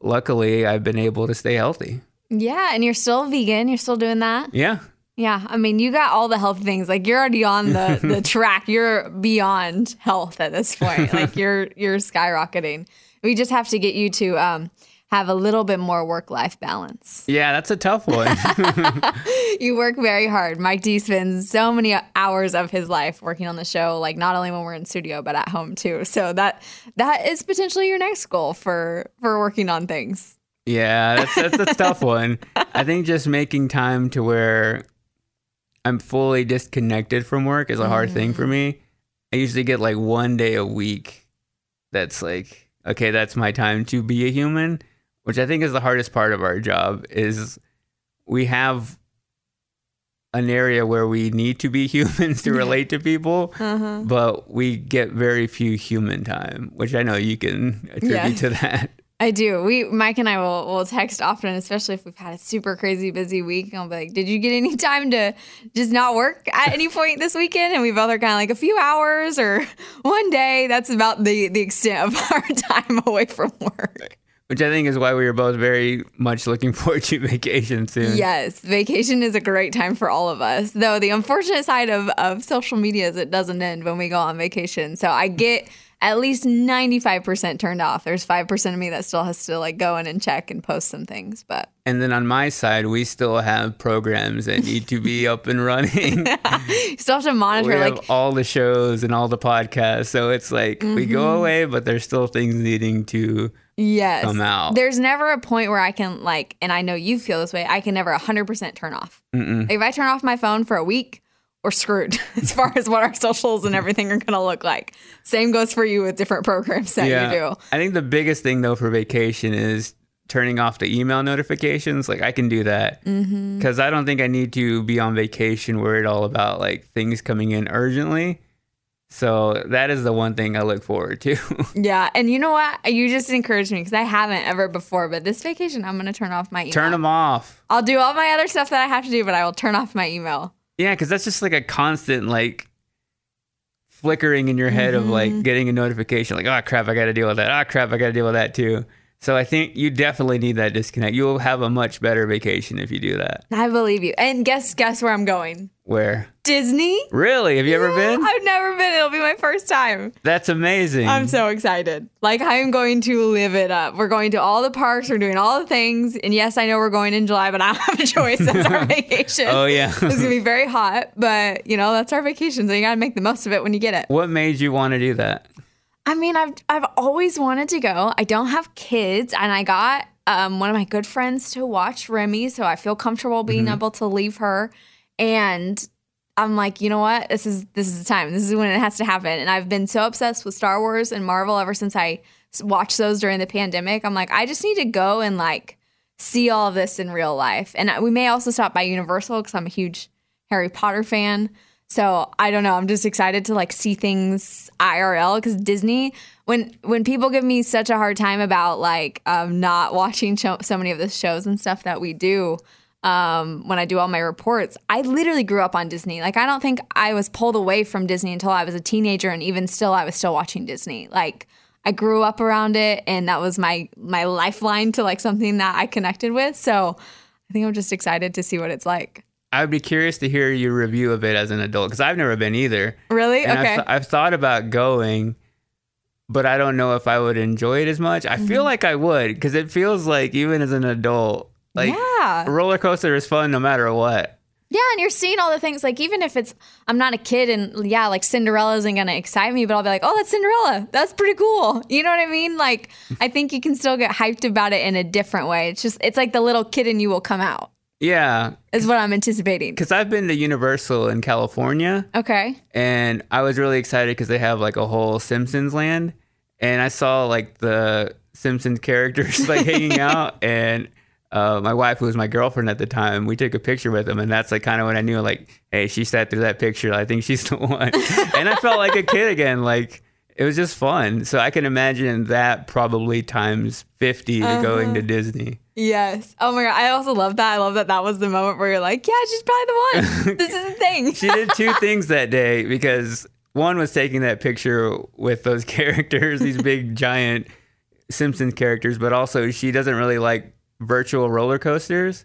luckily I've been able to stay healthy Yeah. And you're still vegan. You're still doing that. yeah Yeah. I mean, you got all the health things. Like you're already on the, the track. You're beyond health at this point. Like you're, you're skyrocketing. We just have to get you to, um, have a little bit more work life balance. yeah that's a tough one You work very hard. Mike D spends so many hours of his life working on the show, like not only when we're in studio, but at home too. So that that is potentially your next goal for for working on things. Yeah, that's that's a tough one. I think just making time to where I'm fully disconnected from work is a hard thing for mm. me. I usually get like one day a week that's like, okay, that's my time to be a human, which I think is the hardest part of our job is we have an area where we need to be humans to relate to people, uh-huh. but we get very few human time, which I know you can attribute Yes. to that. I do. We Mike and I will will text often, especially if we've had a super crazy busy week. I'll be like, "Did you get any time to just not work at any point this weekend?" And we both are kind of like a few hours or one day. That's about the the extent of our time away from work. Which I think is why we were both very much looking forward to vacation soon. Yes, vacation is a great time for all of us. Though the unfortunate side of, of social media is it doesn't end when we go on vacation. So I get at least 95% turned off. There's 5% of me that still has to like go in and check and post some things. But And then on my side, we still have programs that need to be up and running. you still have to monitor we like all the shows and all the podcasts. So it's like we Mm-hmm. go away, but there's still things needing to. yes. come out. There's never a point where I can like and I know you feel this way. I can never 100% turn off. Like, if I turn off my phone for a week, we're screwed as far as what our socials and everything are going to look like. Same goes for you with different programs that you do. I think the biggest thing though for vacation is turning off the email notifications. Like I can do that because Mm-hmm. I don't think I need to be on vacation worried all about like things coming in urgently. So that is the one thing I look forward to. Yeah, and you know what? You just encouraged me because I haven't ever before. But this vacation, I'm gonna turn off my email. Turn them off. I'll do all my other stuff that I have to do, but I will turn off my email. Yeah, because that's just like a constant like flickering in your head of Mm-hmm. like getting a notification, like, oh crap, I got to deal with that. Oh crap, I got to deal with that too. So I think you definitely need that disconnect. You'll have a much better vacation if you do that. I believe you. And guess guess where I'm going? Where? Disney. Really? Have you ever been? I've never been. It'll be my first time. That's amazing. I'm so excited. Like I'm going to live it up. We're going to all the parks. We're doing all the things. And yes, I know we're going in July, but I don't have a choice. That's our vacation. Oh, yeah. it's gonna be very hot, but you know that's our vacation. So you gotta make the most of it when you get it. what made you want to do that? I mean, I've I've always wanted to go. I don't have kids, and I got um, one of my good friends to watch Remy, so I feel comfortable being able to leave her. And I'm like, you know what? This is this is the time. This is when it has to happen. And I've been so obsessed with Star Wars and Marvel ever since I watched those during the pandemic. I'm like, I just need to go and like see all of this in real life. And we may also stop by Universal because I'm a huge Harry Potter fan. So I don't know. I'm just excited to like see things IRL because Disney. When when people give me such a hard time about like um, not watching cho- so many of the shows and stuff that we do, um, when I do all my reports, I literally grew up on Disney. Like I don't think I was pulled away from Disney until I was a teenager, and even still, I was still watching Disney. Like I grew up around it, and that was my my lifeline to like something that I connected with. So I think I'm just excited to see what it's like. I'd be curious to hear your review of it as an adult because I've never been either. Really? And okay. I've, th- I've thought about going, but I don't know if I would enjoy it as much. I Mm-hmm. feel like I would because it feels like even as an adult, like Yeah. roller coaster is fun no matter what. Yeah, and you're seeing all the things like even if it's I'm not a kid and yeah, like Cinderella isn't gonna excite me, but I'll be like, oh, that's Cinderella. That's pretty cool. You know what I mean? Like I think you can still get hyped about it in a different way. It's just it's like the little kid in you will come out. Yeah, Is what I'm anticipating. because I've been to Universal in California Okay. and I was really excited because they have like a whole Simpsons land, and I saw like the Simpsons characters like hanging out, and uh, my wife, who was my girlfriend at the time, we took a picture with them, and that's like kind of when I knew like, hey, she sat through that picture. I think she's the one, and I felt like a kid again. Like it was just fun. So I can imagine that probably times fifty to going to Disney. Yes. Oh my god. I also love that. I love that that was the moment where you're like, yeah, she's probably the one. this is the thing. she did two things that day because one was taking that picture with those characters, these big giant Simpsons characters, but also she doesn't really like virtual roller coasters.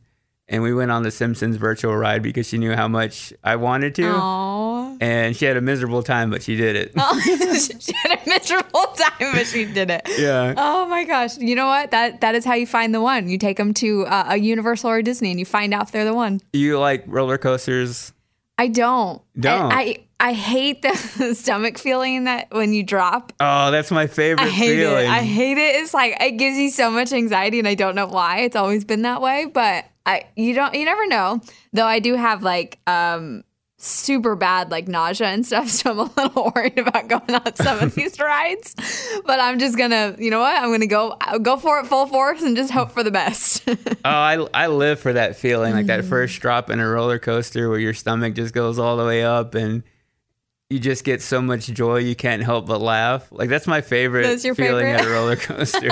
And we went on the Simpsons virtual ride because she knew how much I wanted to. Aww. And she had a miserable time, but she did it. she had a miserable time, but she did it. Yeah. Oh my gosh! You know what? That that is how you find the one. You take them to uh, a Universal or Disney, and you find out if they're the one. You like roller coasters? I don't. Don't. I I, I hate the stomach feeling that when you drop. Oh, that's my favorite I hate feeling. it. I hate it. It's like it gives you so much anxiety, and I don't know why. It's always been that way, but I you don't you never know. Though I do have like um super bad like nausea and stuff, so I'm a little worried about going on some of these rides. But I'm just gonna, you know what? I'm gonna go I'll go for it full force and just hope for the best. oh, I I live for that feeling, like that Mm. first drop in a roller coaster where your stomach just goes all the way up and you just get so much joy you can't help but laugh. Like that's my favorite That's your feeling favorite? at a roller coaster.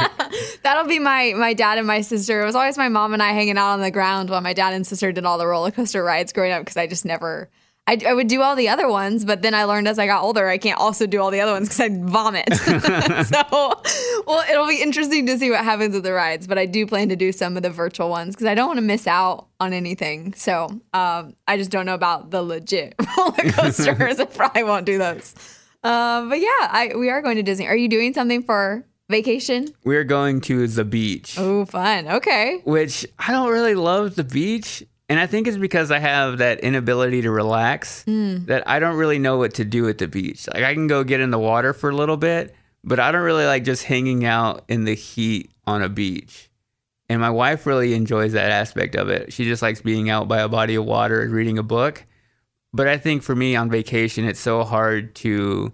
That'll be my my dad and my sister. It was always my mom and I hanging out on the ground while my dad and sister did all the roller coaster rides growing up because I just never. I, I would do all the other ones, but then I learned as I got older I can't also do all the other ones because I'd vomit. so, well, it'll be interesting to see what happens with the rides. But I do plan to do some of the virtual ones because I don't want to miss out on anything. So um, I just don't know about the legit roller coasters. I probably won't do those. Uh, but yeah, I, we are going to Disney. Are you doing something for vacation? We're going to the beach. Oh, fun. Okay. which I don't really love the beach. And I think it's because I have that inability to relax mm. that I don't really know what to do at the beach. Like I can go get in the water for a little bit, but I don't really like just hanging out in the heat on a beach. And my wife really enjoys that aspect of it. She just likes being out by a body of water and reading a book. But I think for me on vacation, it's so hard to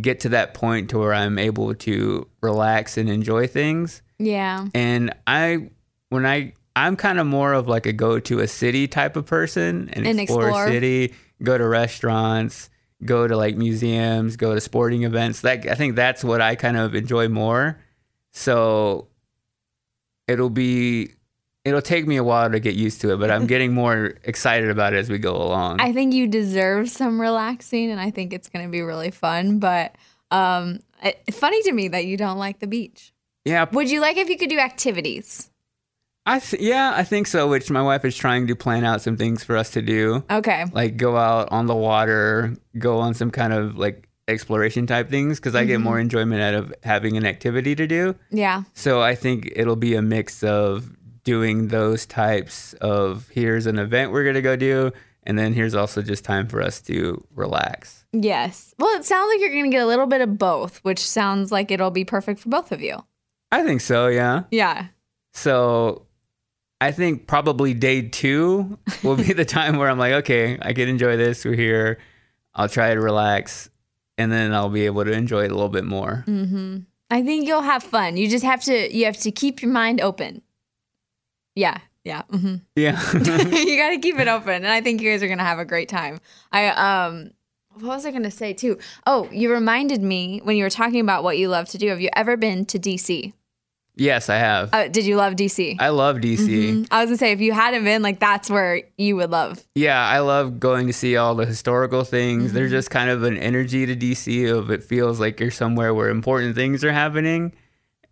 get to that point to where I'm able to relax and enjoy things Yeah. and I when I I'm kind of more of like a go to a city type of person and, And explore, explore. a city, go to restaurants, go to like museums, go to sporting events. Like I think that's what I kind of enjoy more. So it'll be it'll take me a while to get used to it, but I'm getting more excited about it as we go along. I think you deserve some relaxing, and I think it's going to be really fun. But um, it, funny to me that you don't like the beach. yeah, Would you like if you could do activities? I th- yeah, I think so. Which my wife is trying to plan out some things for us to do. Okay. like go out on the water, go on some kind of like exploration type things because I get mm-hmm. more enjoyment out of having an activity to do. Yeah. So I think it'll be a mix of doing those types of here's an event we're going to go do and then here's also just time for us to relax. Yes. Well, it sounds like you're going to get a little bit of both, which sounds like it'll be perfect for both of you. I think so, yeah. Yeah. So I think probably day 2 will be the time where I'm like, okay, I can enjoy this. We're here. I'll try to relax and then I'll be able to enjoy it a little bit more. Mm-hmm. I think you'll have fun. You just have to you have to keep your mind open. Yeah. Yeah. mm-hmm. Yeah. you got to keep it open, and I think you guys are gonna have a great time. I um, what was I gonna say too? Oh, you reminded me when you were talking about what you love to do. Have you ever been to DC? Yes, I have. Uh, did you love DC? I love DC. Mhm. I was gonna say if you hadn't been, like that's where you would love. Yeah, I love going to see all the historical things. Mm-hmm. There's just kind of an energy to DC of it feels like you're somewhere where important things are happening.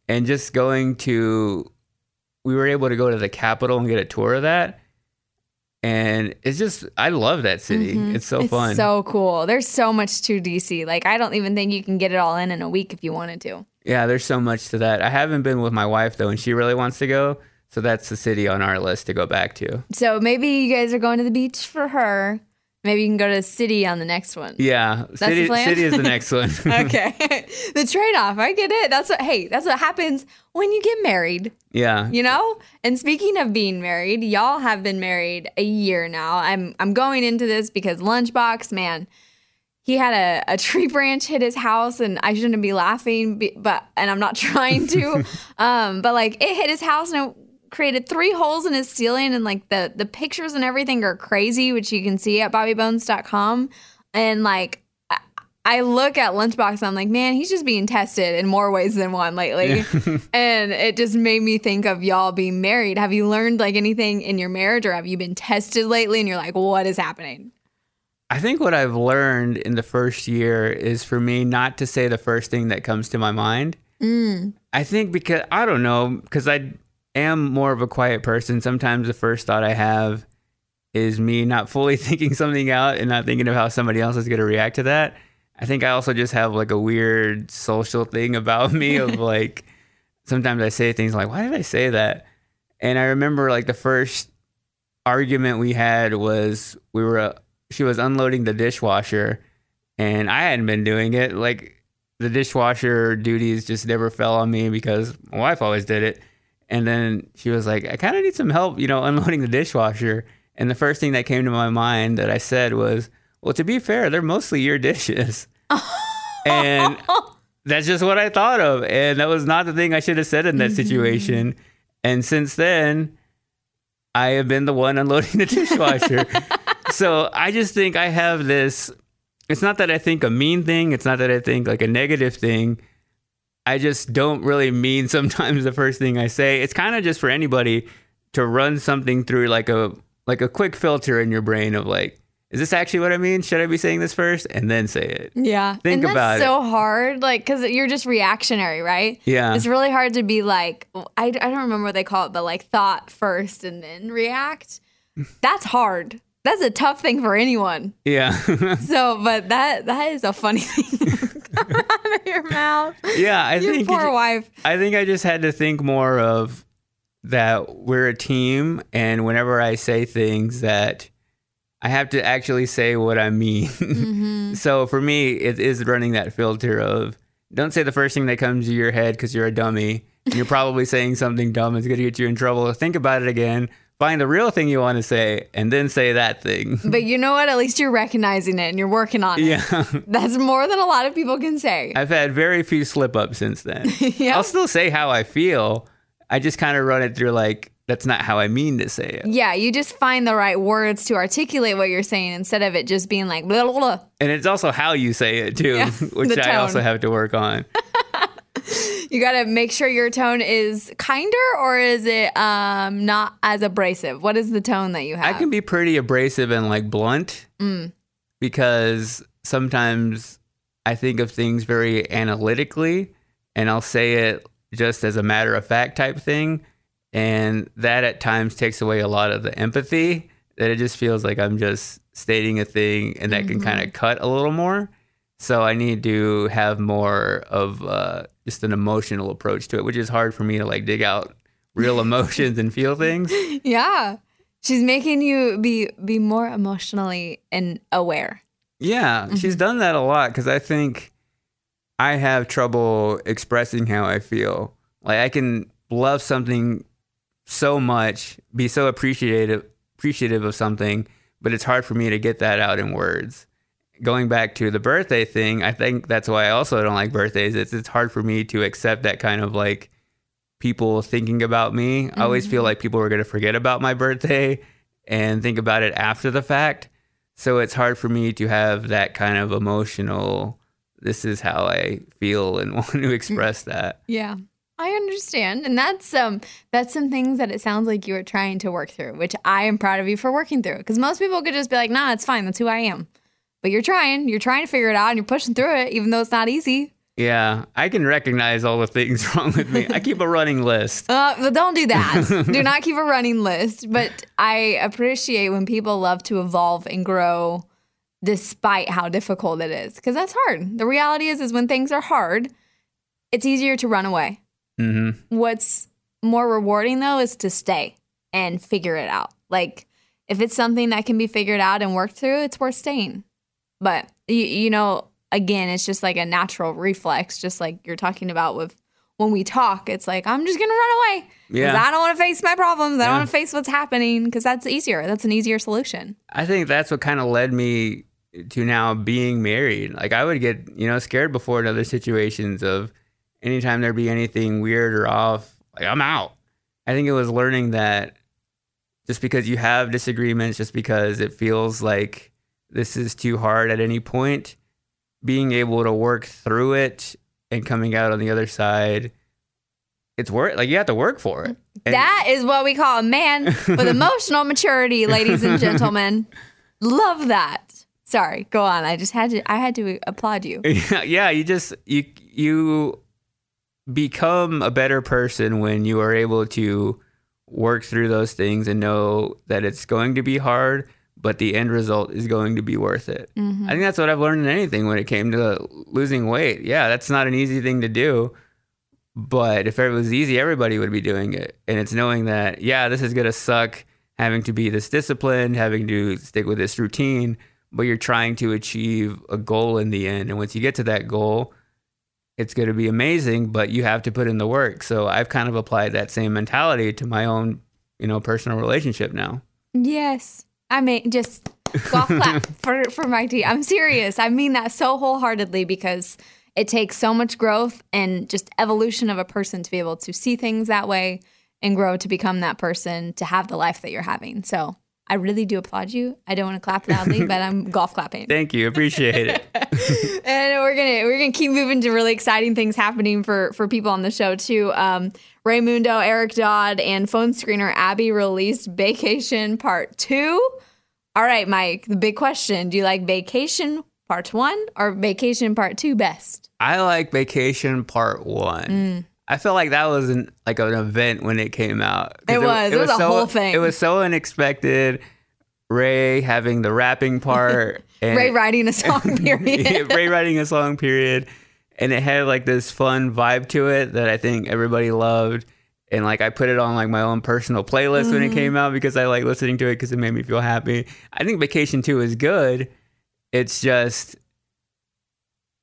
And just going to we were able to go to the Capitol and get a tour of that. And it's just I love that city. It's so Mm-hmm. it's fun. so cool. There's so much to DC. Like I don't even think you can get it all in in a week if you wanted to. yeah, there's so much to that. I haven't been with my wife though, and she really wants to go. So that's the city on our list to go back to. So maybe you guys are going to the beach for her. Maybe you can go to the city on the next one. Yeah, the city plan? city is the next one. okay. the trade off. I get it. That's what hey, that's what happens when you get married, yeah. you know? And speaking of being married, y'all have been married a year now. I'm I'm going into this because Lunchbox, man, he had a, a tree branch hit his house and I shouldn't be laughing, but and I'm not trying to. um, but like it hit his house and it created three holes in his ceiling and like the the pictures and everything are crazy, which you can see at bobbybones.com. And like I- look at Lunchbox and I'm like, man, he's just being tested in more ways than one lately. and it just made me think of y'all being married. Have you learned like anything in your marriage or have you been tested lately and you're like, what is happening? I think what I've learned in the first year is for me not to say the first thing that comes to my mind. Mm. I think because I don't know, because I am more of a quiet person. Sometimes the first thought I have is me not fully thinking something out and not thinking of how somebody else is going to react to that. I think I also just have like a weird social thing about me of like sometimes I say things like, why did I say that? And I remember like the first argument we had was we were uh, she was unloading the dishwasher and I hadn't been doing it. Like the dishwasher duties just never fell on me because my wife always did it. And then she was like, I kind of need some help, you know, unloading the dishwasher. And the first thing that came to my mind that I said was, Well, to be fair, they're mostly your dishes. and that's just what I thought of. And that was not the thing I should have said in that mm-hmm. situation. And since then, I have been the one unloading the dishwasher. so I just think I have this. It's not that I think a mean thing, it's not that I think like a negative thing. I just don't really mean sometimes the first thing I say. It's kind of just for anybody to run something through like a like a quick filter in your brain of like, is this actually what I mean? Should I be saying this first and then say it? Yeah. Think and that's about it. so hard, like, because you're just reactionary, right? Yeah. It's really hard to be like, I, I don't remember what they call it, but like thought first and then react. That's hard. That's a tough thing for anyone. Yeah. So, but that that is a funny thing out of your mouth. yeah, I Your think it poor ju- wife. I think I just had to think more of that we're a team and whenever I say things that I have to actually say what I mean. Mm-hmm. so for me, it is running that filter of don't say the first thing that comes to your head because you're a dummy. And you're probably saying something dumb It's going to get you in trouble. Think about it again. Find the real thing you want to say and then say that thing. But you know what? At least you're recognizing it and you're working on it. yeah. That's more than a lot of people can say. I've had very few slip ups since then. Yeah. I'll still say how I feel. I just kind of run it through like, that's not how I mean to say it. yeah, you just find the right words to articulate what you're saying instead of it just being like blah blah blah. And it's also how you say it too, Yeah, which I also have to work on. You got to make sure your tone is kinder or is it um not as abrasive? What is the tone that you have? I can be pretty abrasive and like blunt Mm. because sometimes I think of things very analytically and I'll say it just as a matter of fact type thing. And that at times takes away a lot of the empathy that it just feels like I'm just stating a thing and that can kind Mm-hmm. of cut a little more. So I need to have more of uh, just an emotional approach to it, which is hard for me to like dig out real emotions and feel things. yeah. She's making you be be more emotionally and aware. Yeah, she's mm-hmm. done that a lot because I think I have trouble expressing how I feel. Like I can love something so much, be so appreciative appreciative of something, but it's hard for me to get that out in words. Going back to the birthday thing, I think that's why I also don't like birthdays. It's it's hard for me to accept that kind of like people thinking about me. I always feel like people are going to forget about my birthday and think about it after the fact. So it's hard for me to have that kind of emotional, this is how I feel and want to express that. Yeah. I understand. And that's um that's some things that it sounds like you are trying to work through, which I am proud of you for working through. Because most people could just be like, nah, it's fine, that's who I am. But you're trying, you're trying to figure it out and you're pushing through it, even though it's not easy. Yeah, I can recognize all the things wrong with me. I keep a running list. Uh, but don't do that. do not keep a running list. But I appreciate when people love to evolve and grow despite how difficult it is. Because that's hard. The reality is is when things are hard, it's easier to run away. hmm What's more rewarding though is to stay and figure it out. Like if it's something that can be figured out and worked through, it's worth staying. But you, you know, again, it's just like a natural reflex, just like you're talking about with when we talk. It's like I'm just gonna run away because Yeah. I don't want to face my problems. I Yeah. don't want to face what's happening because that's easier. That's an easier solution. I think that's what kind of led me to now being married. Like I would get, you know, scared before in other situations of anytime there'd be anything weird or off, like I'm out. I think it was learning that just because you have disagreements, just because it feels like this is too hard at any point, being able to work through it and coming out on the other side, it's work. Like you have to work for it. And- that is what we call a man with emotional maturity, ladies and gentlemen. Love that. Sorry, go on. I just had to. I had to applaud you. yeah, yeah, you just you you become a better person when you are able to work through those things and know that it's going to be hard, but the end result is going to be worth it. Mm-hmm. I think that's what I've learned in anything when it came to losing weight. Yeah, that's not an easy thing to do. But if it was easy, everybody would be doing it. And it's knowing that, yeah, this is going to suck having to be this disciplined, having to stick with this routine, but you're trying to achieve a goal in the end. And once you get to that goal, it's going to be amazing, but you have to put in the work. So I've kind of applied that same mentality to my own, you know, personal relationship now. Yes. I mean, just golf clap for, for Mike I'm serious. I mean that so wholeheartedly because it takes so much growth and just evolution of a person to be able to see things that way and grow to become that person to have the life that you're having. So I really do applaud you. I don't want to clap loudly, but I'm golf clapping. Thank you. Appreciate it. and we're gonna we're gonna keep moving to really exciting things happening for for people on the show too. Um, Raymundo, Eric Dodd, and phone screener Abby released Vacation Part Two. All right, Mike. The big question: Do you like Vacation Part One or Vacation Part Two best? I like Vacation Part One. Mm. I feel like that was an, like an event when it came out. It was. It was a so, whole thing. It was so unexpected. Ray having the rapping part, and Ray writing a song. Period. Ray writing a song. Period, and it had like this fun vibe to it that I think everybody loved. And like I put it on like my own personal playlist when it Mm-hmm. came out because I like listening to it because it made me feel happy. I think Vacation Two is good. It's just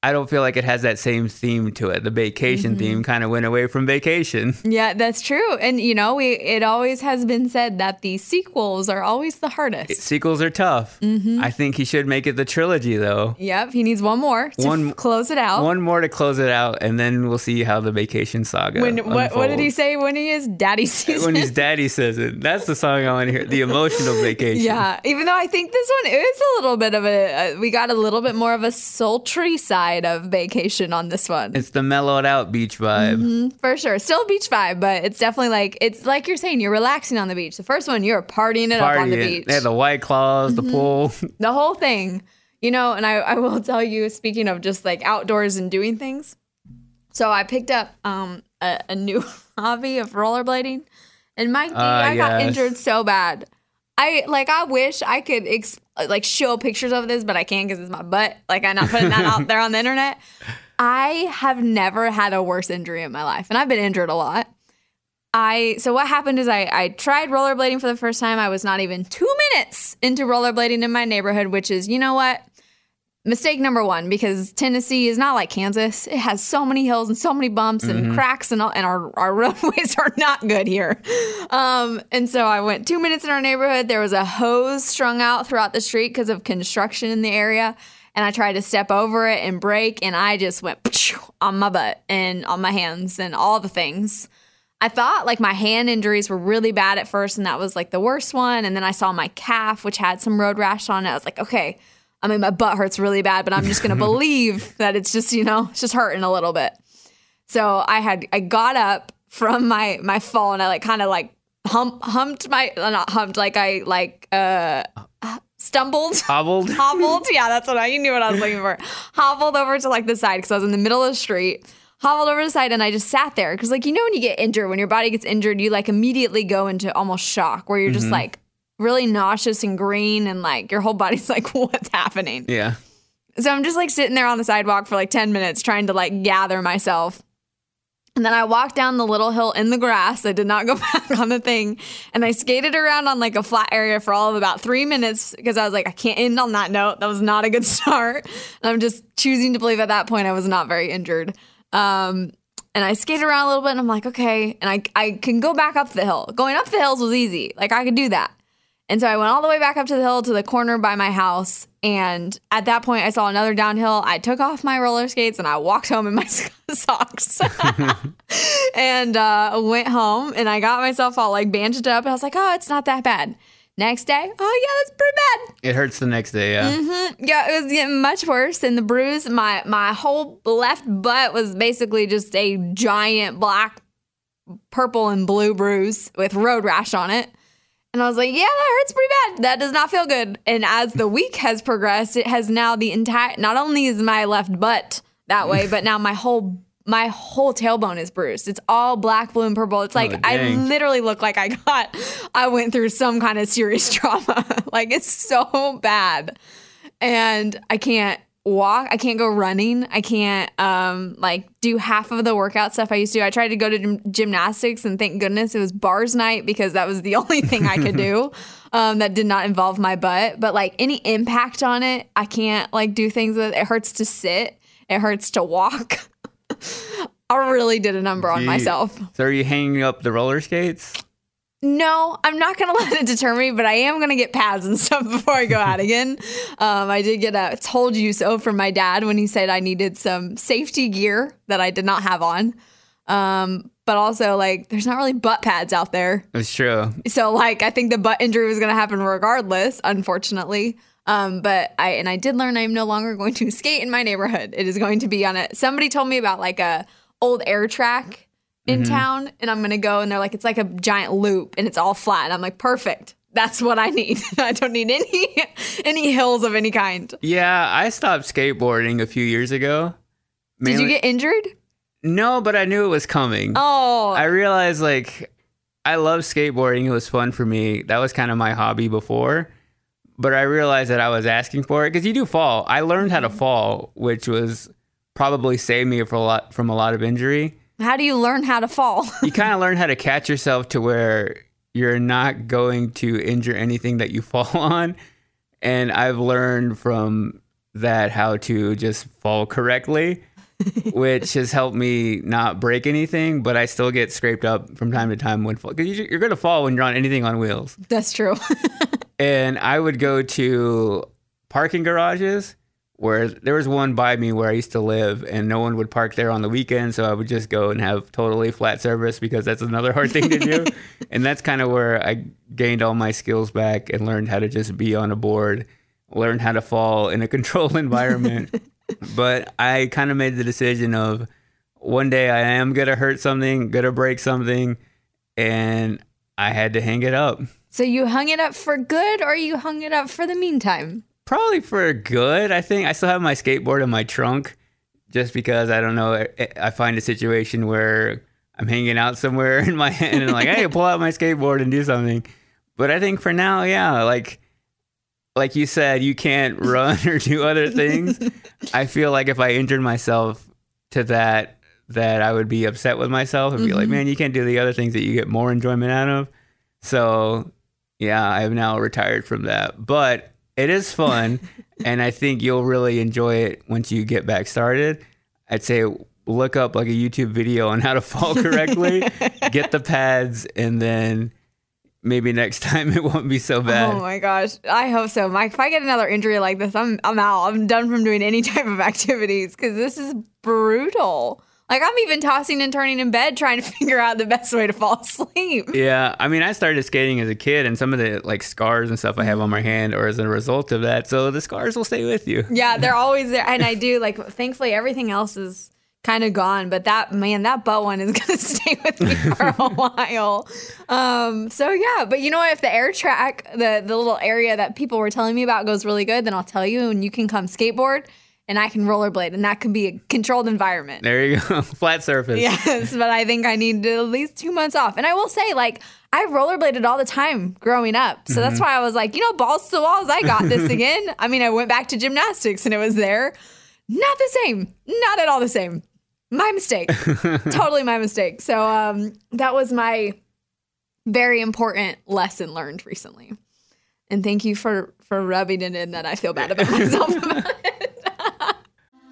I don't feel like it has that same theme to it. The vacation Mm-hmm. theme kind of went away from vacation. Yeah, that's true. And you know, we it always has been said that the sequels are always the hardest. Sequels are tough. Mm-hmm. I think he should make it the trilogy though. Yep, he needs one more to One- f- close it out. One more to close it out, and then we'll see how the vacation saga. when what, what did he say when he is daddy season? When his daddy says it, that's the song I want to hear. The emotional vacation. yeah, even though I think this one is a little bit of a, uh, we got a little bit more of a sultry side of vacation on this one. It's the mellowed out beach vibe. Mm-hmm. For sure. Still beach vibe, but it's definitely like it's like you're saying, you're relaxing on the beach. The first one, you're partying it up on the beach. They had the white claws, the pool. the whole thing. You know, and I, I will tell you, speaking of just like outdoors and doing things. So I picked up um a, a new hobby of rollerblading. And Mike D, Ah, I got injured so bad. I like I wish I could ex- like show pictures of this, but I can't because it's my butt. Like I'm not putting that out there on the internet. I have never had a worse injury in my life, and I've been injured a lot. I so what happened is I I tried rollerblading for the first time. I was not even two minutes into rollerblading in my neighborhood, which is you know what mistake number one because Tennessee is not like Kansas. It has so many hills and so many bumps and cracks and all, and our our roadways are not good here. Um, and so I went two minutes in our neighborhood. There was a hose strung out throughout the street because of construction in the area. And I tried to step over it and break, and I just went on my butt and on my hands and all the things. I thought like my hand injuries were really bad at first, and that was like the worst one. And then I saw my calf, which had some road rash on it. I was like, okay, I mean, my butt hurts really bad, but I'm just gonna believe that it's just, you know, it's just hurting a little bit. So I had, I got up from my my fall, and I like kind of like hump, humped my, uh, not humped, like I like uh stumbled. Hobbled. hobbled. Yeah, that's what I. You knew what I was looking for. Hobbled over to like the side because I was in the middle of the street. Hobbled over to the side and I just sat there because, like, you know, when you get injured, when your body gets injured, you like immediately go into almost shock where you're just like really nauseous and green and like your whole body's like, what's happening? Yeah. So I'm just like sitting there on the sidewalk for like 10 minutes trying to like gather myself. And then I walked down the little hill in the grass. I did not go back on the thing. And I skated around on like a flat area for all of about three minutes because I was like, I can't end on that note. That was not a good start. And I'm just choosing to believe at that point I was not very injured. Um, and I skated around a little bit and I'm like, okay. And I, I can go back up the hill. Going up the hills was easy. Like I could do that. And so I went all the way back up to the hill to the corner by my house. And at that point, I saw another downhill. I took off my roller skates and I walked home in my socks and uh, went home. And I got myself all like bandaged up. And I was like, oh, it's not that bad. Next day, oh, yeah, that's pretty bad. It hurts the next day. Yeah. Mm-hmm. Yeah, it was getting much worse. And the bruise, my my whole left butt was basically just a giant black, purple, and blue bruise with road rash on it. And I was like, yeah, that hurts pretty bad. That does not feel good. And as the week has progressed, it has now the entire, not only is my left butt that way, but now my whole my whole tailbone is bruised. It's all black, blue, and purple. It's oh, like Oh, I literally look like I got I went through some kind of serious trauma. like it's so bad. And I can't walk. I can't go running. I can't um like do half of the workout stuff I used to. do. I tried to go to gym- gymnastics and thank goodness it was bars night because that was the only thing I could do um that did not involve my butt. But like any impact on it, I can't like do things with it hurts to sit. It hurts to walk. I really did a number on myself. So are you hanging up the roller skates? No, I'm not gonna let it deter me, but I am gonna get pads and stuff before I go out again. Um, I did get a "told you so" from my dad when he said I needed some safety gear that I did not have on. Um, but also, like, there's not really butt pads out there, It's true. so like, I think the butt injury was gonna happen regardless, unfortunately. Um, but I and I did learn I am no longer going to skate in my neighborhood. It is going to be on a. Somebody told me about like a old air track in town, and I'm gonna go, and they're like, it's like a giant loop, and it's all flat, and I'm like, perfect. That's what I need. I don't need any any hills of any kind. Yeah, I stopped skateboarding a few years ago. Did you get injured? No, but I knew it was coming. Oh, I realized like I love skateboarding. It was fun for me. That was kind of my hobby before. But I realized that I was asking for it because you do fall. I learned how to Mm-hmm. fall, which was probably saved me for a lot from a lot of injury. How do you learn how to fall? You kind of learn how to catch yourself to where you're not going to injure anything that you fall on. And I've learned from that how to just fall correctly, which has helped me not break anything, but I still get scraped up from time to time when fall. Because you're going to fall when you're on anything on wheels. That's true. And I would go to parking garages where there was one by me where I used to live, and no one would park there on the weekend. So I would just go and have totally flat service because that's another hard thing to do. and that's kind of where I gained all my skills back and learned how to just be on a board, learned how to fall in a controlled environment. but I kind of made the decision of one day I am going to hurt something, going to break something, and I had to hang it up. so you hung it up for good, or you hung it up for the meantime? Probably for good. I think I still have my skateboard in my trunk, just because I don't know. I- I find a situation where I'm hanging out somewhere in my hand and like, hey, pull out my skateboard and do something. But I think for now, yeah, like like you said, you can't run or do other things. I feel like if I injured myself to that, that I would be upset with myself and be like, mm-hmm. man, you can't do the other things that you get more enjoyment out of. So yeah, I have now retired from that. But it is fun, and I think you'll really enjoy it once you get back started. I'd say look up like a YouTube video on how to fall correctly, get the pads, and then maybe next time it won't be so bad. Oh my gosh, I hope so, Mike. If I get another injury like this, I'm I'm out. I'm done from doing any type of activities because this is brutal. Like I'm even tossing and turning in bed trying to figure out the best way to fall asleep. Yeah, I mean, I started skating as a kid, and some of the like scars and stuff I have on my hand are as a result of that. So the scars will stay with you. Yeah, they're always there, and I do like. Thankfully, everything else is kind of gone, but that man, that butt one is gonna stay with me for a while. Um, so yeah, but you know what? If the air track, the the little area that people were telling me about goes really good, then I'll tell you, and you can come skateboard, and I can rollerblade, and that can be a controlled environment. There you go, flat surface. Yes, but I think I need at least two months off. And I will say, like, I rollerbladed all the time growing up. So that's why I was like, you know, balls to the walls, I got this again. I mean, I went back to gymnastics and it was there. Not the same. Not at all the same. My mistake. totally my mistake. So um, that was my very important lesson learned recently. And thank you for for rubbing it in that I feel bad about myself.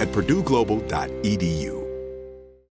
at purdueglobal.edu.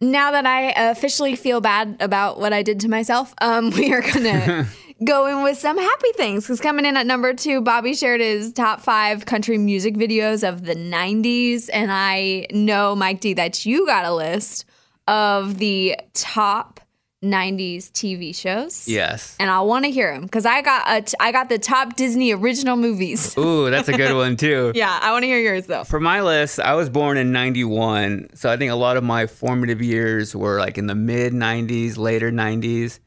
Now that I officially feel bad about what I did to myself, um, we are going to go in with some happy things. Because coming in at number two, Bobby shared his top five country music videos of the 90s. And I know, Mike D, that you got a list of the top 90s TV shows. Yes. And I want to hear them because I got a t- I got the top Disney original movies. Ooh, that's a good one too. yeah, I want to hear yours though. For my list, I was born in 91. So I think a lot of my formative years were like in the mid 90s, later 90s.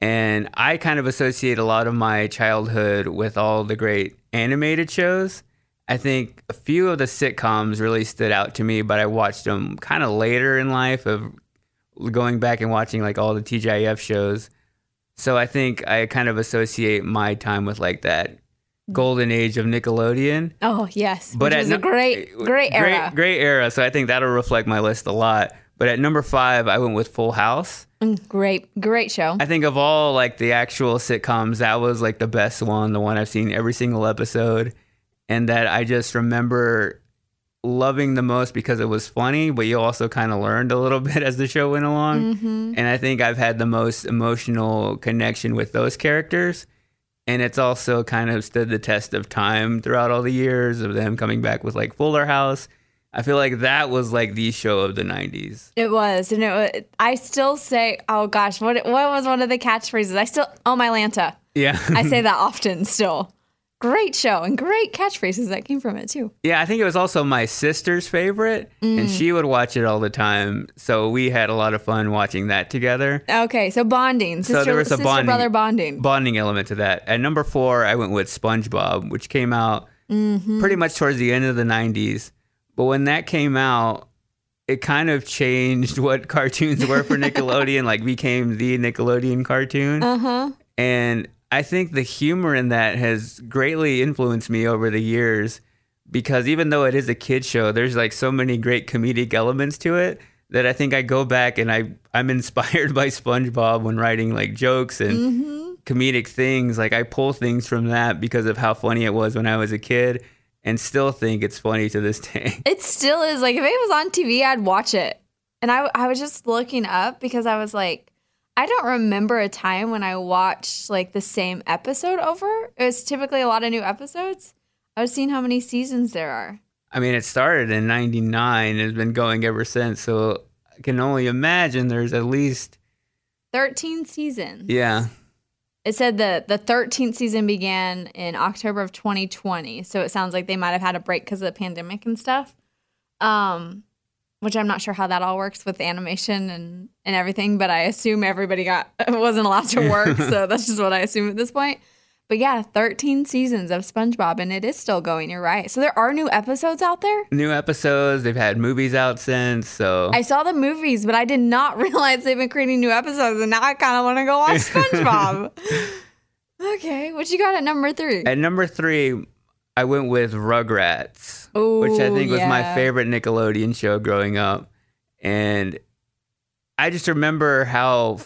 And I kind of associate a lot of my childhood with all the great animated shows. I think a few of the sitcoms really stood out to me, but I watched them kind of later in life of going back and watching like all the TGIF shows. So I think I kind of associate my time with like that golden age of Nickelodeon. Oh yes, But which at was no- a great great era. Great, great era. So I think that'll reflect my list a lot. But at number five, I went with Full House. Mm, great great show. I think of all like the actual sitcoms, that was like the best one, the one I've seen every single episode, and that I just remember loving the most because it was funny, but you also kind of learned a little bit as the show went along. Mm-hmm. And I think I've had the most emotional connection with those characters. And it's also kind of stood the test of time throughout all the years of them coming back with like Fuller House. I feel like that was like the show of the 90s. It was, and it was, I still say, oh gosh, what what was one of the catchphrases? I still, oh my Lanta. Yeah. I say that often still. Great show and great catchphrases that came from it too. Yeah, I think it was also my sister's favorite, and she would watch it all the time. So we had a lot of fun watching that together. Okay, so bonding, sister, so there was a sister bonding, brother bonding. bonding element to that. At number four, I went with SpongeBob, which came out Mm-hmm. pretty much towards the end of the '90s. But when that came out, it kind of changed what cartoons were for Nickelodeon. like became the Nickelodeon cartoon. Uh huh. And I think the humor in that has greatly influenced me over the years because even though it is a kid show, there's like so many great comedic elements to it that I think I go back and I I'm inspired by SpongeBob when writing like jokes and mm-hmm. comedic things. Like I pull things from that because of how funny it was when I was a kid and still think it's funny to this day. It still is like if it was on TV, I'd watch it. And I I was just looking up because I was like, I don't remember a time when I watched like the same episode over. It was typically a lot of new episodes. I was seeing how many seasons there are. I mean, it started in 99 and has been going ever since. So I can only imagine there's at least, 13 seasons. yeah. It said that the 13th season began in October of 2020. So it sounds like they might have had a break because of the pandemic and stuff. Um, which I'm not sure how that all works with animation and and everything, but I assume everybody got wasn't allowed to work, so that's just what I assume at this point. But yeah, 13 seasons of SpongeBob, and it is still going. You're right. So there are new episodes out there. New episodes. They've had movies out since. So I saw the movies, but I did not realize they've been creating new episodes, and now I kind of want to go watch SpongeBob. okay, what you got at number three? At number three, I went with Rugrats, Ooh, which I think was yeah. my favorite Nickelodeon show growing up, and I just remember how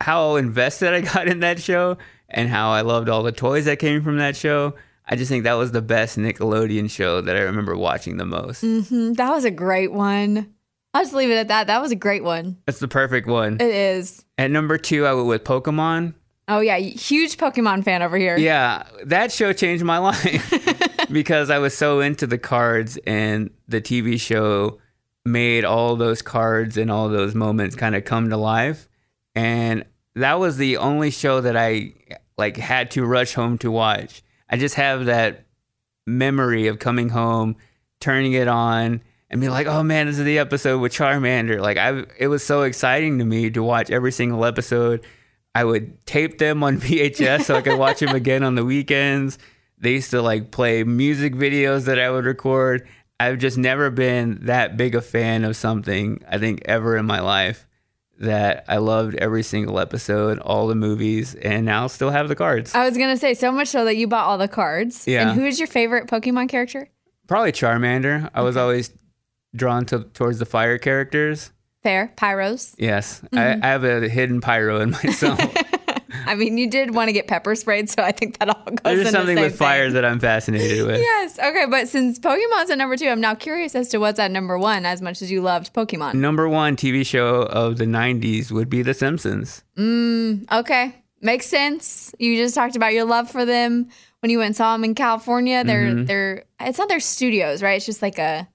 how invested I got in that show and how I loved all the toys that came from that show. I just think that was the best Nickelodeon show that I remember watching the most. Mm-hmm. That was a great one. I'll just leave it at that. That was a great one. That's the perfect one. It is. At number two, I went with Pokemon. Oh yeah, huge Pokemon fan over here. Yeah, that show changed my life because I was so into the cards and the TV show made all those cards and all those moments kind of come to life. And that was the only show that I like had to rush home to watch. I just have that memory of coming home, turning it on, and be like, "Oh man, this is the episode with Charmander." Like I, it was so exciting to me to watch every single episode. I would tape them on VHS so I could watch them again on the weekends. They used to like play music videos that I would record. I've just never been that big a fan of something, I think, ever in my life that I loved every single episode, all the movies, and now still have the cards. I was going to say, so much so that you bought all the cards. Yeah. And who is your favorite Pokemon character? Probably Charmander. I was always drawn to towards the fire characters. Fair. Pyros. Yes. Mm-hmm. I, I, have a hidden pyro in myself. I mean, you did want to get pepper sprayed, so I think that all goes. There's something the with thing. fire that I'm fascinated with. yes. Okay, but since Pokemon's at number two, I'm now curious as to what's at number one. As much as you loved Pokemon, number one TV show of the '90s would be The Simpsons. Mm, okay, makes sense. You just talked about your love for them when you went and saw them in California. They're mm-hmm. they're it's not their studios, right? It's just like a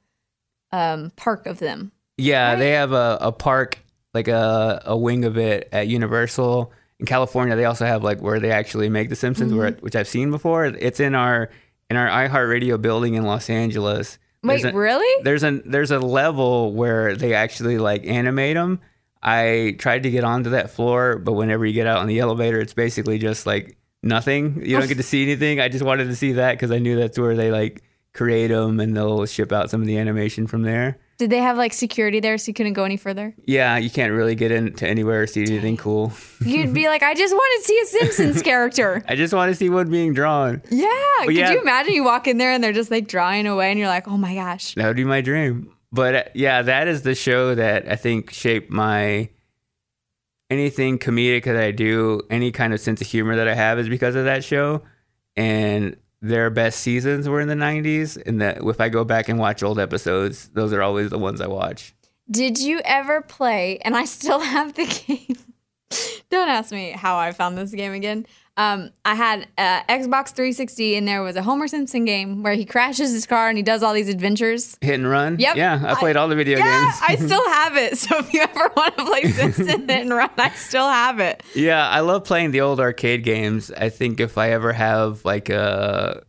um, park of them. Yeah, right? they have a, a park like a a wing of it at Universal in California, they also have like where they actually make The Simpsons, mm-hmm. where, which I've seen before. It's in our in our iHeartRadio building in Los Angeles. Wait, a, really? There's a there's a level where they actually like animate them. I tried to get onto that floor, but whenever you get out on the elevator, it's basically just like nothing. You don't get to see anything. I just wanted to see that because I knew that's where they like create them and they'll ship out some of the animation from there. Did they have like security there so you couldn't go any further? Yeah, you can't really get into anywhere or see anything cool. You'd be like, I just want to see a Simpsons character. I just want to see one being drawn. Yeah. But Could yeah, you imagine you walk in there and they're just like drawing away and you're like, oh my gosh. That would be my dream. But uh, yeah, that is the show that I think shaped my anything comedic that I do, any kind of sense of humor that I have is because of that show. And their best seasons were in the 90s and that if i go back and watch old episodes those are always the ones i watch. Did you ever play and i still have the game. Don't ask me how i found this game again um, I had uh, Xbox 360 and there was a Homer Simpson game where he crashes his car and he does all these adventures. Hit and run? Yep. Yeah, I played I, all the video yeah, games. I still have it. So if you ever want to play Simpson Hit and Run, I still have it. Yeah, I love playing the old arcade games. I think if I ever have like a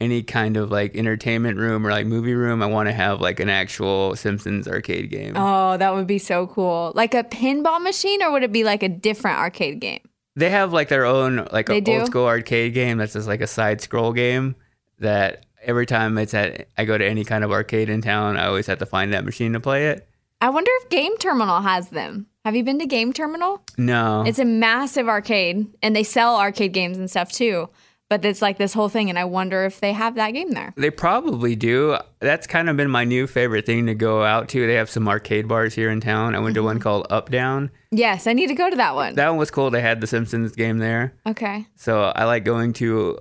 any kind of like entertainment room or like movie room, I want to have like an actual Simpsons arcade game. Oh, that would be so cool. Like a pinball machine or would it be like a different arcade game? They have like their own like a old school arcade game that's just like a side scroll game that every time it's at I go to any kind of arcade in town, I always have to find that machine to play it. I wonder if Game Terminal has them. Have you been to Game Terminal? No. It's a massive arcade and they sell arcade games and stuff too. But it's like this whole thing and I wonder if they have that game there. They probably do. That's kind of been my new favorite thing to go out to. They have some arcade bars here in town. I went to one mm-hmm. called Up Down Yes, I need to go to that one. That one was cool. They had the Simpsons game there. Okay. So I like going to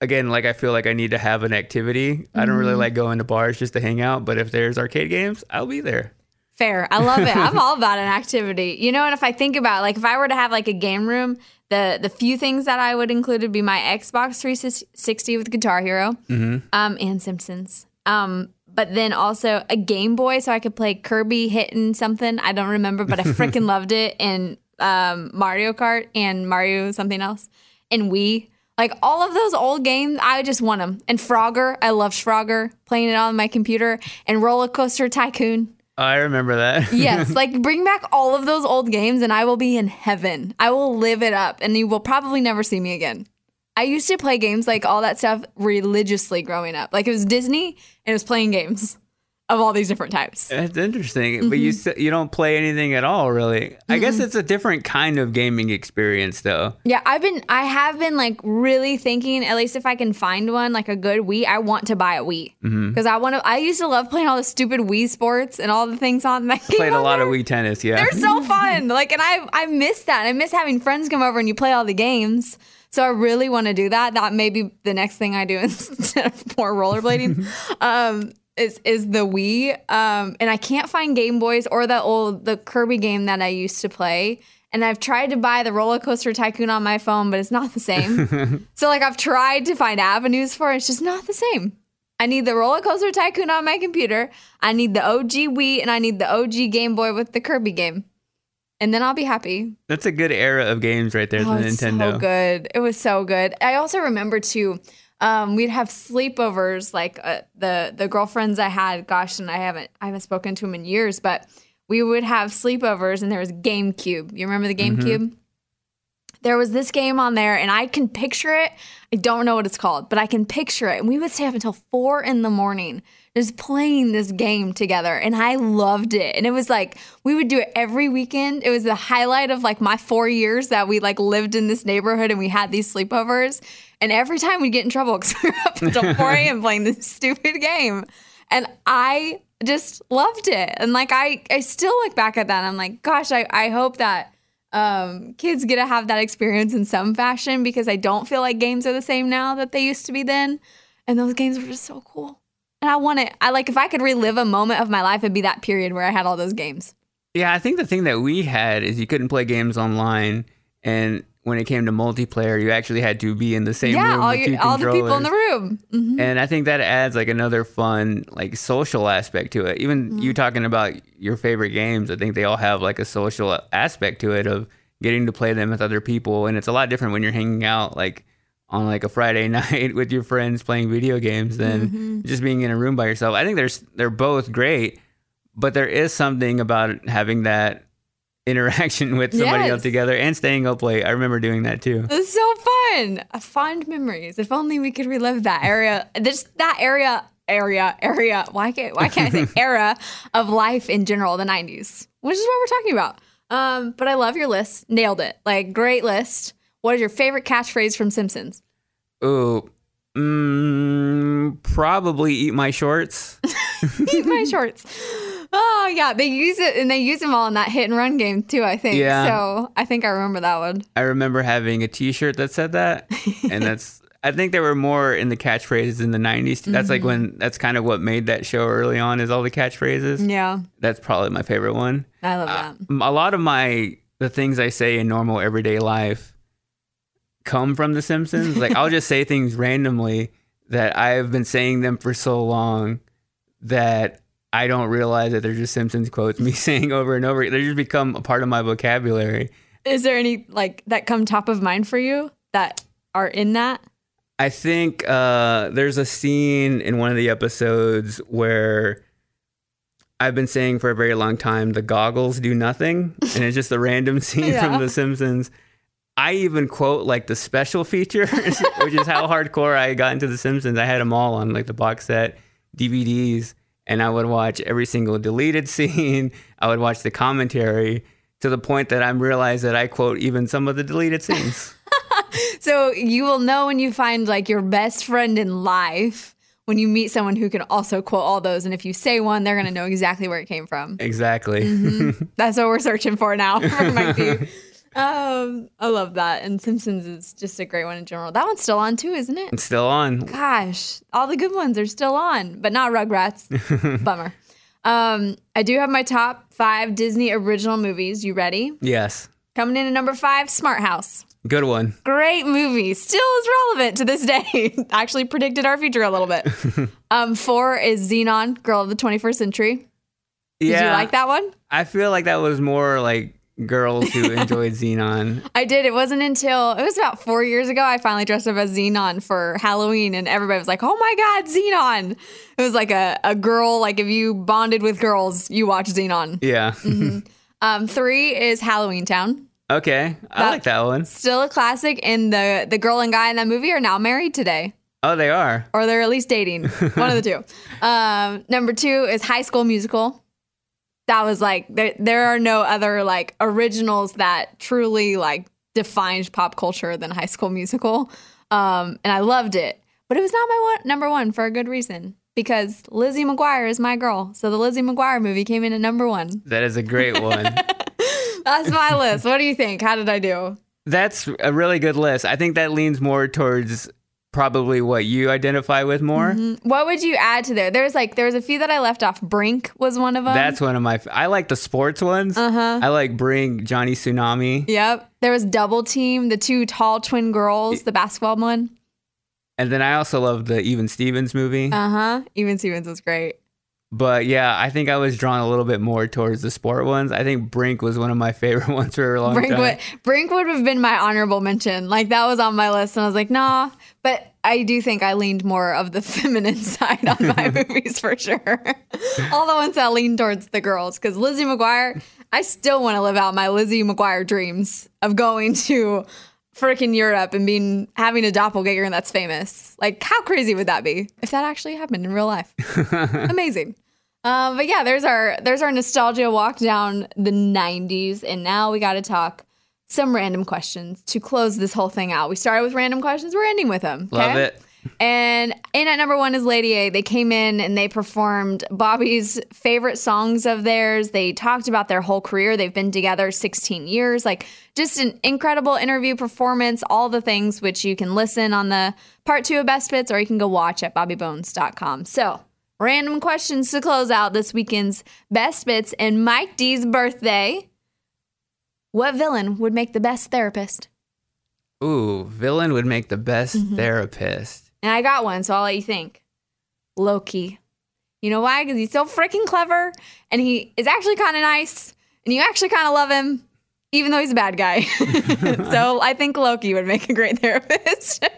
again, like I feel like I need to have an activity. Mm-hmm. I don't really mm-hmm. like going to bars just to hang out, but if there's arcade games, I'll be there. Fair. I love it. I'm all about an activity. You know, and if I think about like if I were to have like a game room, the the few things that I would include would be my Xbox 360 with Guitar Hero, mm-hmm. um, and Simpsons. Um, but then also a Game Boy so I could play Kirby hitting something. I don't remember, but I freaking loved it. And um, Mario Kart and Mario something else. And Wii. Like all of those old games, I just want them. And Frogger, I love Frogger, playing it on my computer, and Roller Coaster Tycoon. I remember that. yes, like bring back all of those old games and I will be in heaven. I will live it up and you will probably never see me again. I used to play games like all that stuff religiously growing up. Like it was Disney and it was playing games of all these different types. That's interesting, but you mm-hmm. you don't play anything at all, really. I guess mm-hmm. it's a different kind of gaming experience, though. Yeah, I've been I have been like really thinking at least if I can find one like a good Wii, I want to buy a Wii. Mm-hmm. Because I want to I used to love playing all the stupid Wii sports and all the things on that game. Played a lot there. of Wii tennis, yeah. They're so fun. Like, and I I miss that. I miss having friends come over and you play all the games. So I really want to do that. That may be the next thing I do instead of more rollerblading. um, is is the Wii. Um, and I can't find Game Boys or the old the Kirby game that I used to play. And I've tried to buy the Roller Coaster Tycoon on my phone, but it's not the same. so like I've tried to find avenues for it. It's just not the same. I need the Roller Coaster Tycoon on my computer. I need the OG Wii, and I need the OG Game Boy with the Kirby game and then I'll be happy. That's a good era of games right there, Oh, the Nintendo. so good. It was so good. I also remember too. Um, we'd have sleepovers, like uh, the the girlfriends I had. Gosh, and I haven't I haven't spoken to them in years, but we would have sleepovers, and there was GameCube. You remember the GameCube? There was this game on there, and I can picture it. I don't know what it's called, but I can picture it. And we would stay up until four in the morning just playing this game together. And I loved it. And it was like, we would do it every weekend. It was the highlight of like my four years that we like lived in this neighborhood and we had these sleepovers. And every time we'd get in trouble because we were up until 4 a.m. playing this stupid game. And I just loved it. And like, I, I still look back at that and I'm like, gosh, I, I hope that um, kids get to have that experience in some fashion because I don't feel like games are the same now that they used to be then. And those games were just so cool. And I want it. I like if I could relive a moment of my life, it'd be that period where I had all those games. Yeah, I think the thing that we had is you couldn't play games online, and when it came to multiplayer, you actually had to be in the same yeah, room all with your, all the people in the room. Mhm. And I think that adds like another fun, like social aspect to it. Even Mm-hmm. you talking about your favorite games, I think they all have like a social aspect to it of getting to play them with other people. And it's a lot different when you're hanging out like on like a Friday night with your friends playing video games than Mm-hmm. just being in a room by yourself. I think there's they're both great, but there is something about having that interaction with somebody Yes. else together and staying up late. I remember doing that too. It's so fun. Uh, Fond memories. If only we could relive that area. This that area area area. Why can't why can't I say era of life in general? The '90s, which is what we're talking about. Um, but I love your list. Nailed it. Like great list. What is your favorite catchphrase from Simpsons? Ooh, mm, probably eat my shorts. Eat my shorts. Oh yeah, they use it and they use them all in that hit and run game too. I think. Yeah. So I think I remember that one. I remember having a T-shirt that said that, and that's. I think there were more in the catchphrases in the '90s. That's like when that's kind of what made that show early on is all the catchphrases. Yeah, That's probably my favorite one. I love that. Um, A lot of my the things I say in normal everyday life come from The Simpsons. Like I'll just say things randomly that I've been saying them for so long that I don't realize that they're just Simpsons quotes. Me saying over and over, they just become a part of my vocabulary. Is there any like that come top of mind for you that are in that? I think uh, there's a scene in one of the episodes where I've been saying for a very long time the goggles do nothing, and it's just a random scene Yeah. from The Simpsons. I even quote like the special features, which is how hardcore I got into The Simpsons. I had them all on like the box set DVDs, and I would watch every single deleted scene. I would watch the commentary to the point that I'm realized that I quote even some of the deleted scenes. So you will know when you find like your best friend in life when you meet someone who can also quote all those. And if you say one, they're going to know exactly where it came from. exactly. Mm-hmm. That's what we're searching for now for. Um, I love that. And Simpsons is just a great one in general. That one's still on too, isn't it? It's still on. Gosh, all the good ones are still on, but not Rugrats. Bummer. Um, I do have my top five Disney original movies. You ready? Yes. Coming in at number five, Smart House. Good one. Great movie. Still is relevant to this day. Actually predicted our future a little bit. um, four is Zenon, Girl of the 21st Century. Did yeah. you like that one? I feel like that was more like girls who enjoyed Zenon. I did. It wasn't until it was about four years ago I finally dressed up as Zenon for Halloween, and everybody was like, "Oh my god, Zenon!" It was like a, a girl. Like if you bonded with girls, you watch Zenon. Yeah. Um, three is Halloweentown. okay. I That- like that one. Still a classic, and the the girl and guy in that movie are now married today, Oh, they are. or they're at least dating. One of the two. Um, number two is High School Musical. That was like there. There are no other like originals that truly like defined pop culture than High School Musical, um, and I loved it. But it was not my one, number one for a good reason because Lizzie McGuire is my girl. So the Lizzie McGuire movie came in at number one. That is a great one. That's my list. What do you think? How did I do? That's a really good list. I think that leans more towards probably what you identify with more. What would you add to there? There's like there was a few that I left off. Brink was one of them. That's one of my. f- I like the sports ones. Uh-huh. I like Brink, Johnny Tsunami, Yep. There was Double Team, the two tall twin girls, the basketball one. and then I also love the Even Stevens movie. Uh huh. Even Stevens was great. But yeah, I think I was drawn a little bit more towards the sport ones. I think Brink was one of my favorite ones for a long Brink time. would Brink would have been my honorable mention. Like that was on my list, and I was like, nah. But I do think I leaned more of the feminine side on my movies for sure. All the ones that lean towards the girls, because Lizzie McGuire, I still want to live out my Lizzie McGuire dreams of going to freaking Europe and being having a doppelganger that's famous. Like, how crazy would that be if that actually happened in real life? Amazing. Um, but yeah, there's our there's our nostalgia walk down the '90s, and now we got to talk some random questions to close this whole thing out. We started with random questions. We're ending with them. Love okay? it. And in at number one is Lady A. They came in and they performed Bobby's favorite songs of theirs. They talked about their whole career. They've been together 16 years. Like just an incredible interview performance, all the things which you can listen on the part two of Best Bits or you can go watch at bobbybones.com. So, random questions to close out this weekend's Best Bits and Mike D's birthday. What villain would make the best therapist? Ooh, villain would make the best Mm-hmm. therapist. And I got one, so I'll let you think. Loki. You know why? Because he's so freaking clever and he is actually kind of nice and you actually kind of love him, even though he's a bad guy. so I think Loki would make a great therapist.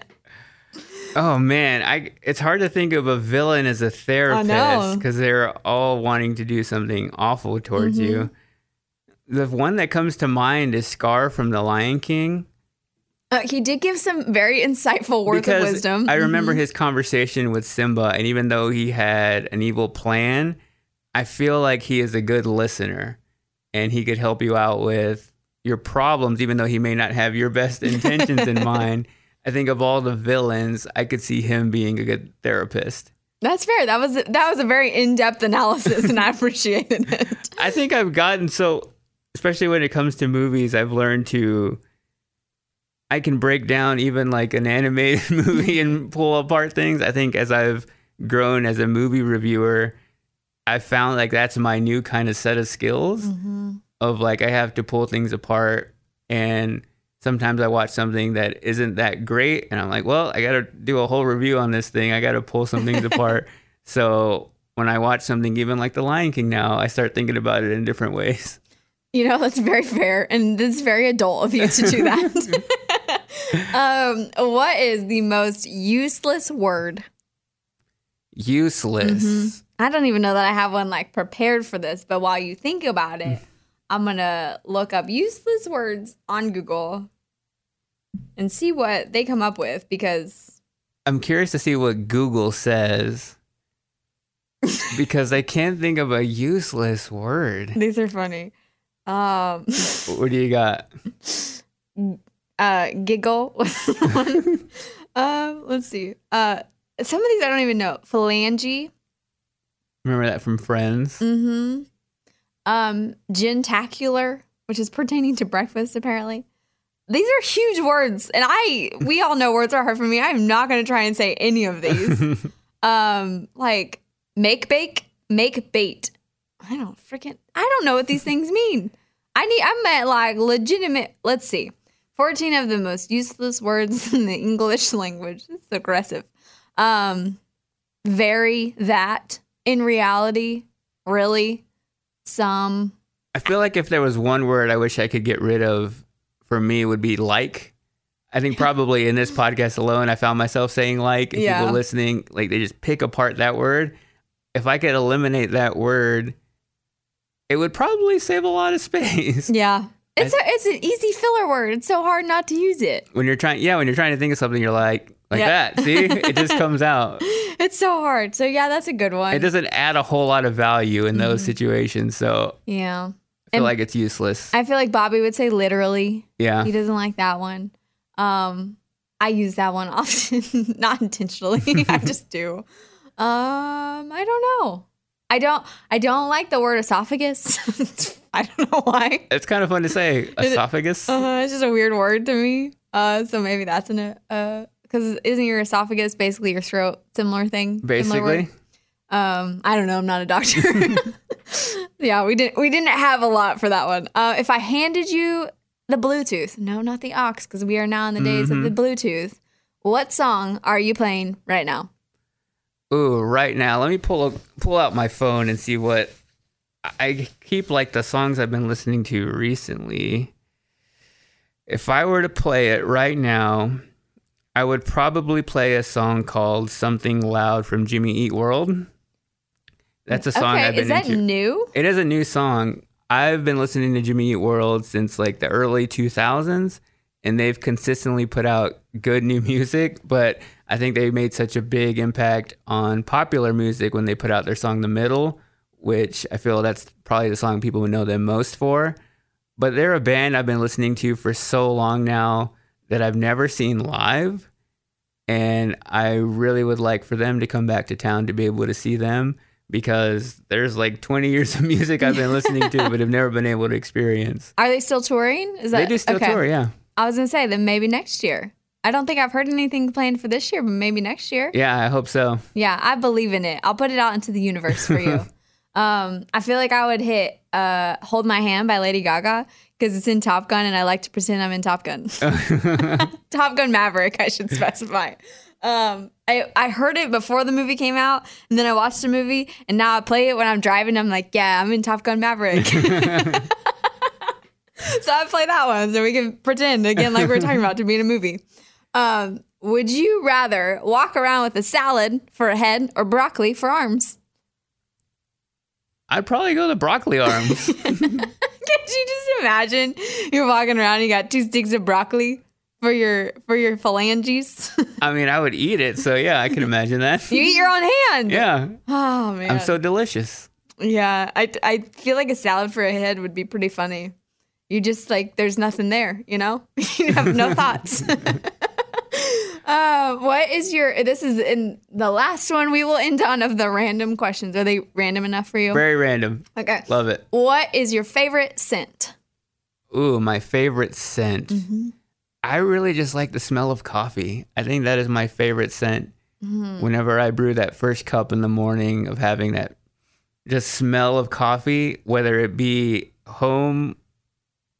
Oh man, I it's hard to think of a villain as a therapist because they're all wanting to do something awful towards Mm-hmm. you. The one that comes to mind is Scar from The Lion King. uh, he did give some very insightful words of because wisdom. Mm-hmm. I remember his conversation with Simba, and even though he had an evil plan, I feel like he is a good listener, and he could help you out with your problems, even though he may not have your best intentions in mind. I think of all the villains, I could see him being a good therapist. That's fair. That was that was a very in depth analysis, and I appreciated it. I think I've gotten so, especially when it comes to movies, I've learned to. I can break down even like an animated movie and pull apart things. I think as I've grown as a movie reviewer, I found like that's my new kind of set of skills mm-hmm. of like I have to pull things apart and sometimes I watch something that isn't that great and I'm like, well, I got to do a whole review on this thing. I got to pull some things apart. So when I watch something even like The Lion King now, I start thinking about it in different ways. You know, that's very fair. And it's very adult of you to do that. um, what is the most useless word? Useless. I don't even know that I have one like prepared for this, but while you think about it, I'm going to look up useless words on Google and see what they come up with because I'm curious to see what Google says because I can't think of a useless word. these are funny. Um, What do you got? uh, giggle was one. um, let's see. Uh, some of these I don't even know. Phalange. Remember that from Friends? Mm-hmm. Um, jentacular, which is pertaining to breakfast, apparently. These are huge words, and I we all know words are hard for me. I'm not gonna try and say any of these. um, like make bake, make bait. I don't freaking I don't know what these things mean. I need I meant like legitimate let's see. 14 of the most useless words in the English language. It's aggressive. Um very that in reality, really, some, I feel like if there was one word I wish I could get rid of for me it would be like. I think probably in this podcast alone, I found myself saying like, and Yeah. people listening, like they just pick apart that word. If I could eliminate that word, it would probably save a lot of space. Yeah. It's a, it's an easy filler word. It's so hard not to use it. when you're trying, yeah, when you're trying to think of something, you're like, like Yeah. that. See, it just comes out. It's so hard. So yeah, that's a good one. It doesn't add a whole lot of value in those situations, so Yeah. I feel. And- like it's useless. I feel like Bobby would say literally. yeah, He doesn't like that one. Um, I use that one often, not intentionally. I just do. Um, I don't know. I don't. I don't like the word esophagus. I don't know why. it's kind of fun to say. Esophagus. Uh, it's just a weird word to me. Uh, so maybe that's an uh, because isn't your esophagus basically your throat? Similar thing. Similar? Basically, Um, I don't know. I'm not a doctor. yeah, we didn't we didn't have a lot for that one. Uh, if I handed you the Bluetooth, no, not the aux, because we are now in the days of the Bluetooth. What song are you playing right now? Ooh, right now, let me pull pull out my phone and see what I keep like the songs I've been listening to recently. If I were to play it right now, I would probably play a song called "Something Loud" from Jimmy Eat World. That's a song okay, I've been is that into. new? It is a new song. I've been listening to Jimmy Eat World since like the early 2000s, and they've consistently put out good new music. But I think they made such a big impact on popular music when they put out their song "The Middle," which I feel that's probably the song people would know them most for. But they're a band I've been listening to for so long now that I've never seen live. And I really would like for them to come back to town to be able to see them because there's like 20 years of music I've been listening to but have never been able to experience. Are they still touring? Is that They do still okay. tour, yeah. I was gonna say then maybe next year. I don't think I've heard anything planned for this year, but maybe next year. Yeah, I hope so. Yeah, I believe in it. I'll put it out into the universe for you. um, I feel like I would hit uh, "Hold My Hand" by Lady Gaga because it's in Top Gun, and I like to pretend I'm in Top Gun. Top Gun Maverick, I should specify. Um, I I heard it before the movie came out, and then I watched the movie, and now I play it when I'm driving. I'm like, yeah, I'm in Top Gun Maverick. so I play that one, so we can pretend again like we we're talking about to be in a movie. Um, would you rather walk around with a salad for a head or broccoli for arms? I'd probably go the broccoli arms. Could you just imagine you're walking around, and you got two sticks of broccoli for your for your phalanges? I mean, I would eat it, so yeah, I can imagine that. you eat your own hand. Yeah, Oh man. I'm so delicious. yeah. I I feel like a salad for a head would be pretty funny. You just like there's nothing there, you know. you have no thoughts. Uh, what is your? This is in the last one we will end on of the random questions. Are they random enough for you? Very random. okay. Love it. What is your favorite scent? Ooh, my favorite scent. Mm-hmm. I really just like the smell of coffee. I think that is my favorite scent. Mm-hmm. Whenever I brew that first cup in the morning of having that just smell of coffee, whether it be home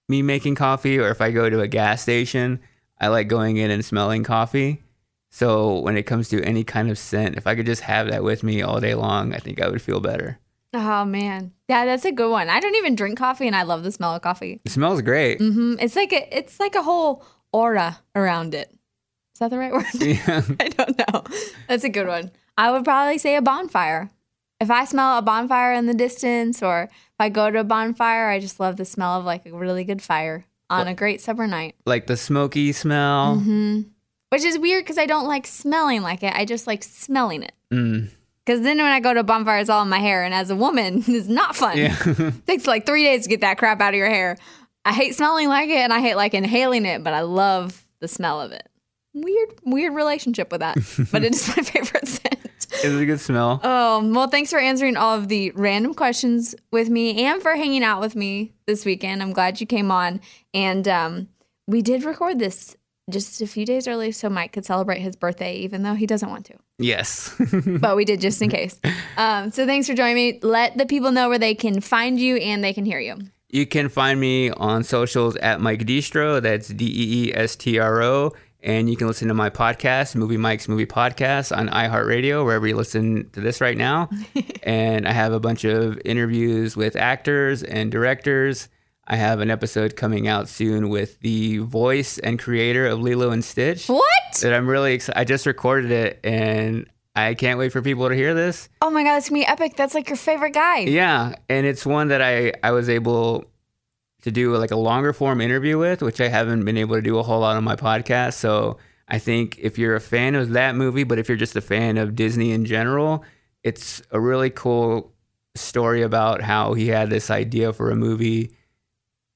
me making coffee or if I go to a gas station, I like going in and smelling coffee. So when it comes to any kind of scent, if I could just have that with me all day long, I think I would feel better. Oh man, yeah, that's a good one. I don't even drink coffee, and I love the smell of coffee. It smells great. Mm-hmm. It's like a, it's like a whole aura around it. Is that the right word? Yeah. I don't know. That's a good one. I would probably say a bonfire. If I smell a bonfire in the distance, or I go to a bonfire, I just love the smell of like a really good fire on a great summer night. Like the smoky smell. Mm-hmm. Which is weird because I don't like smelling like it. I just like smelling it. Mm. Because then when I go to a bonfire, it's all in my hair, and as a woman, it's not fun. Yeah. takes like three days to get that crap out of your hair. I hate smelling like it and I hate like inhaling it, but I love the smell of it. Weird, weird relationship with that, but it is my favorite scent. It's a good smell. Oh, well, thanks for answering all of the random questions with me and for hanging out with me this weekend. I'm glad you came on. And um, we did record this just a few days early so Mike could celebrate his birthday, even though he doesn't want to. Yes. But we did just in case. Um, so thanks for joining me. Let the people know where they can find you and they can hear you. You can find me on socials at Mike Deestro. That's D E E S T R O. And you can listen to my podcast, Movie Mike's Movie Podcast, on iHeartRadio, wherever you listen to this right now. and I have a bunch of interviews with actors and directors. I have an episode coming out soon with the voice and creator of Lilo and Stitch. What? That I'm really excited. I just recorded it and I can't wait for people to hear this. Oh my god, it's gonna be epic. That's like your favorite guy. Yeah, and it's one that I I was able to do like a longer form interview with, which I haven't been able to do a whole lot on my podcast. So I think if you're a fan of that movie, but if you're just a fan of Disney in general, it's a really cool story about how he had this idea for a movie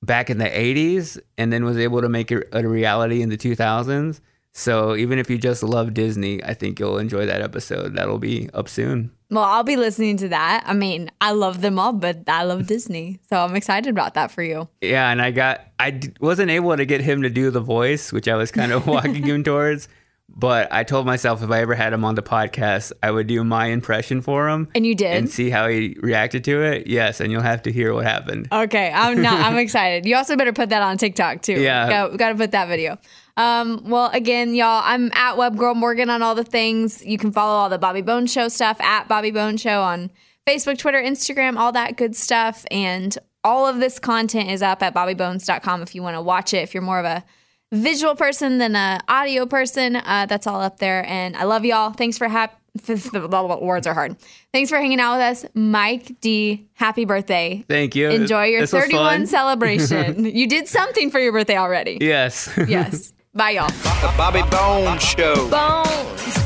back in the 80s and then was able to make it a reality in the 2000s. So even if you just love Disney, I think you'll enjoy that episode. That'll be up soon. Well, I'll be listening to that. I mean, I love them all, but I love Disney. So I'm excited about that for you. Yeah, and I got I d- wasn't able to get him to do the voice, which I was kind of walking him towards. But I told myself if I ever had him on the podcast, I would do my impression for him. And you did? And see how he reacted to it. Yes, and you'll have to hear what happened. Okay, I'm not. I'm excited. You also better put that on TikTok too. Yeah. got, got to put that video. Um, well, again, y'all, I'm at Web Girl Morgan on all the things. You can follow all the Bobby Bone Show stuff at Bobby Bone Show on Facebook, Twitter, Instagram, all that good stuff. And all of this content is up at bobbybones.com if you want to watch it. If you're more of a visual person than a audio person, uh, that's all up there. And I love y'all. Thanks for hap- the words are hard. Thanks for hanging out with us, Mike D. Happy birthday! Thank you. Enjoy your This 31 celebration. you did something for your birthday already. Yes. Yes. Bye, y'all. The Bobby Bones Show. Bones.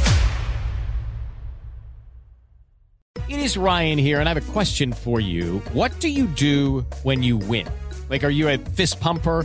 It is Ryan here, and I have a question for you. What do you do when you win? Like, are you a fist pumper?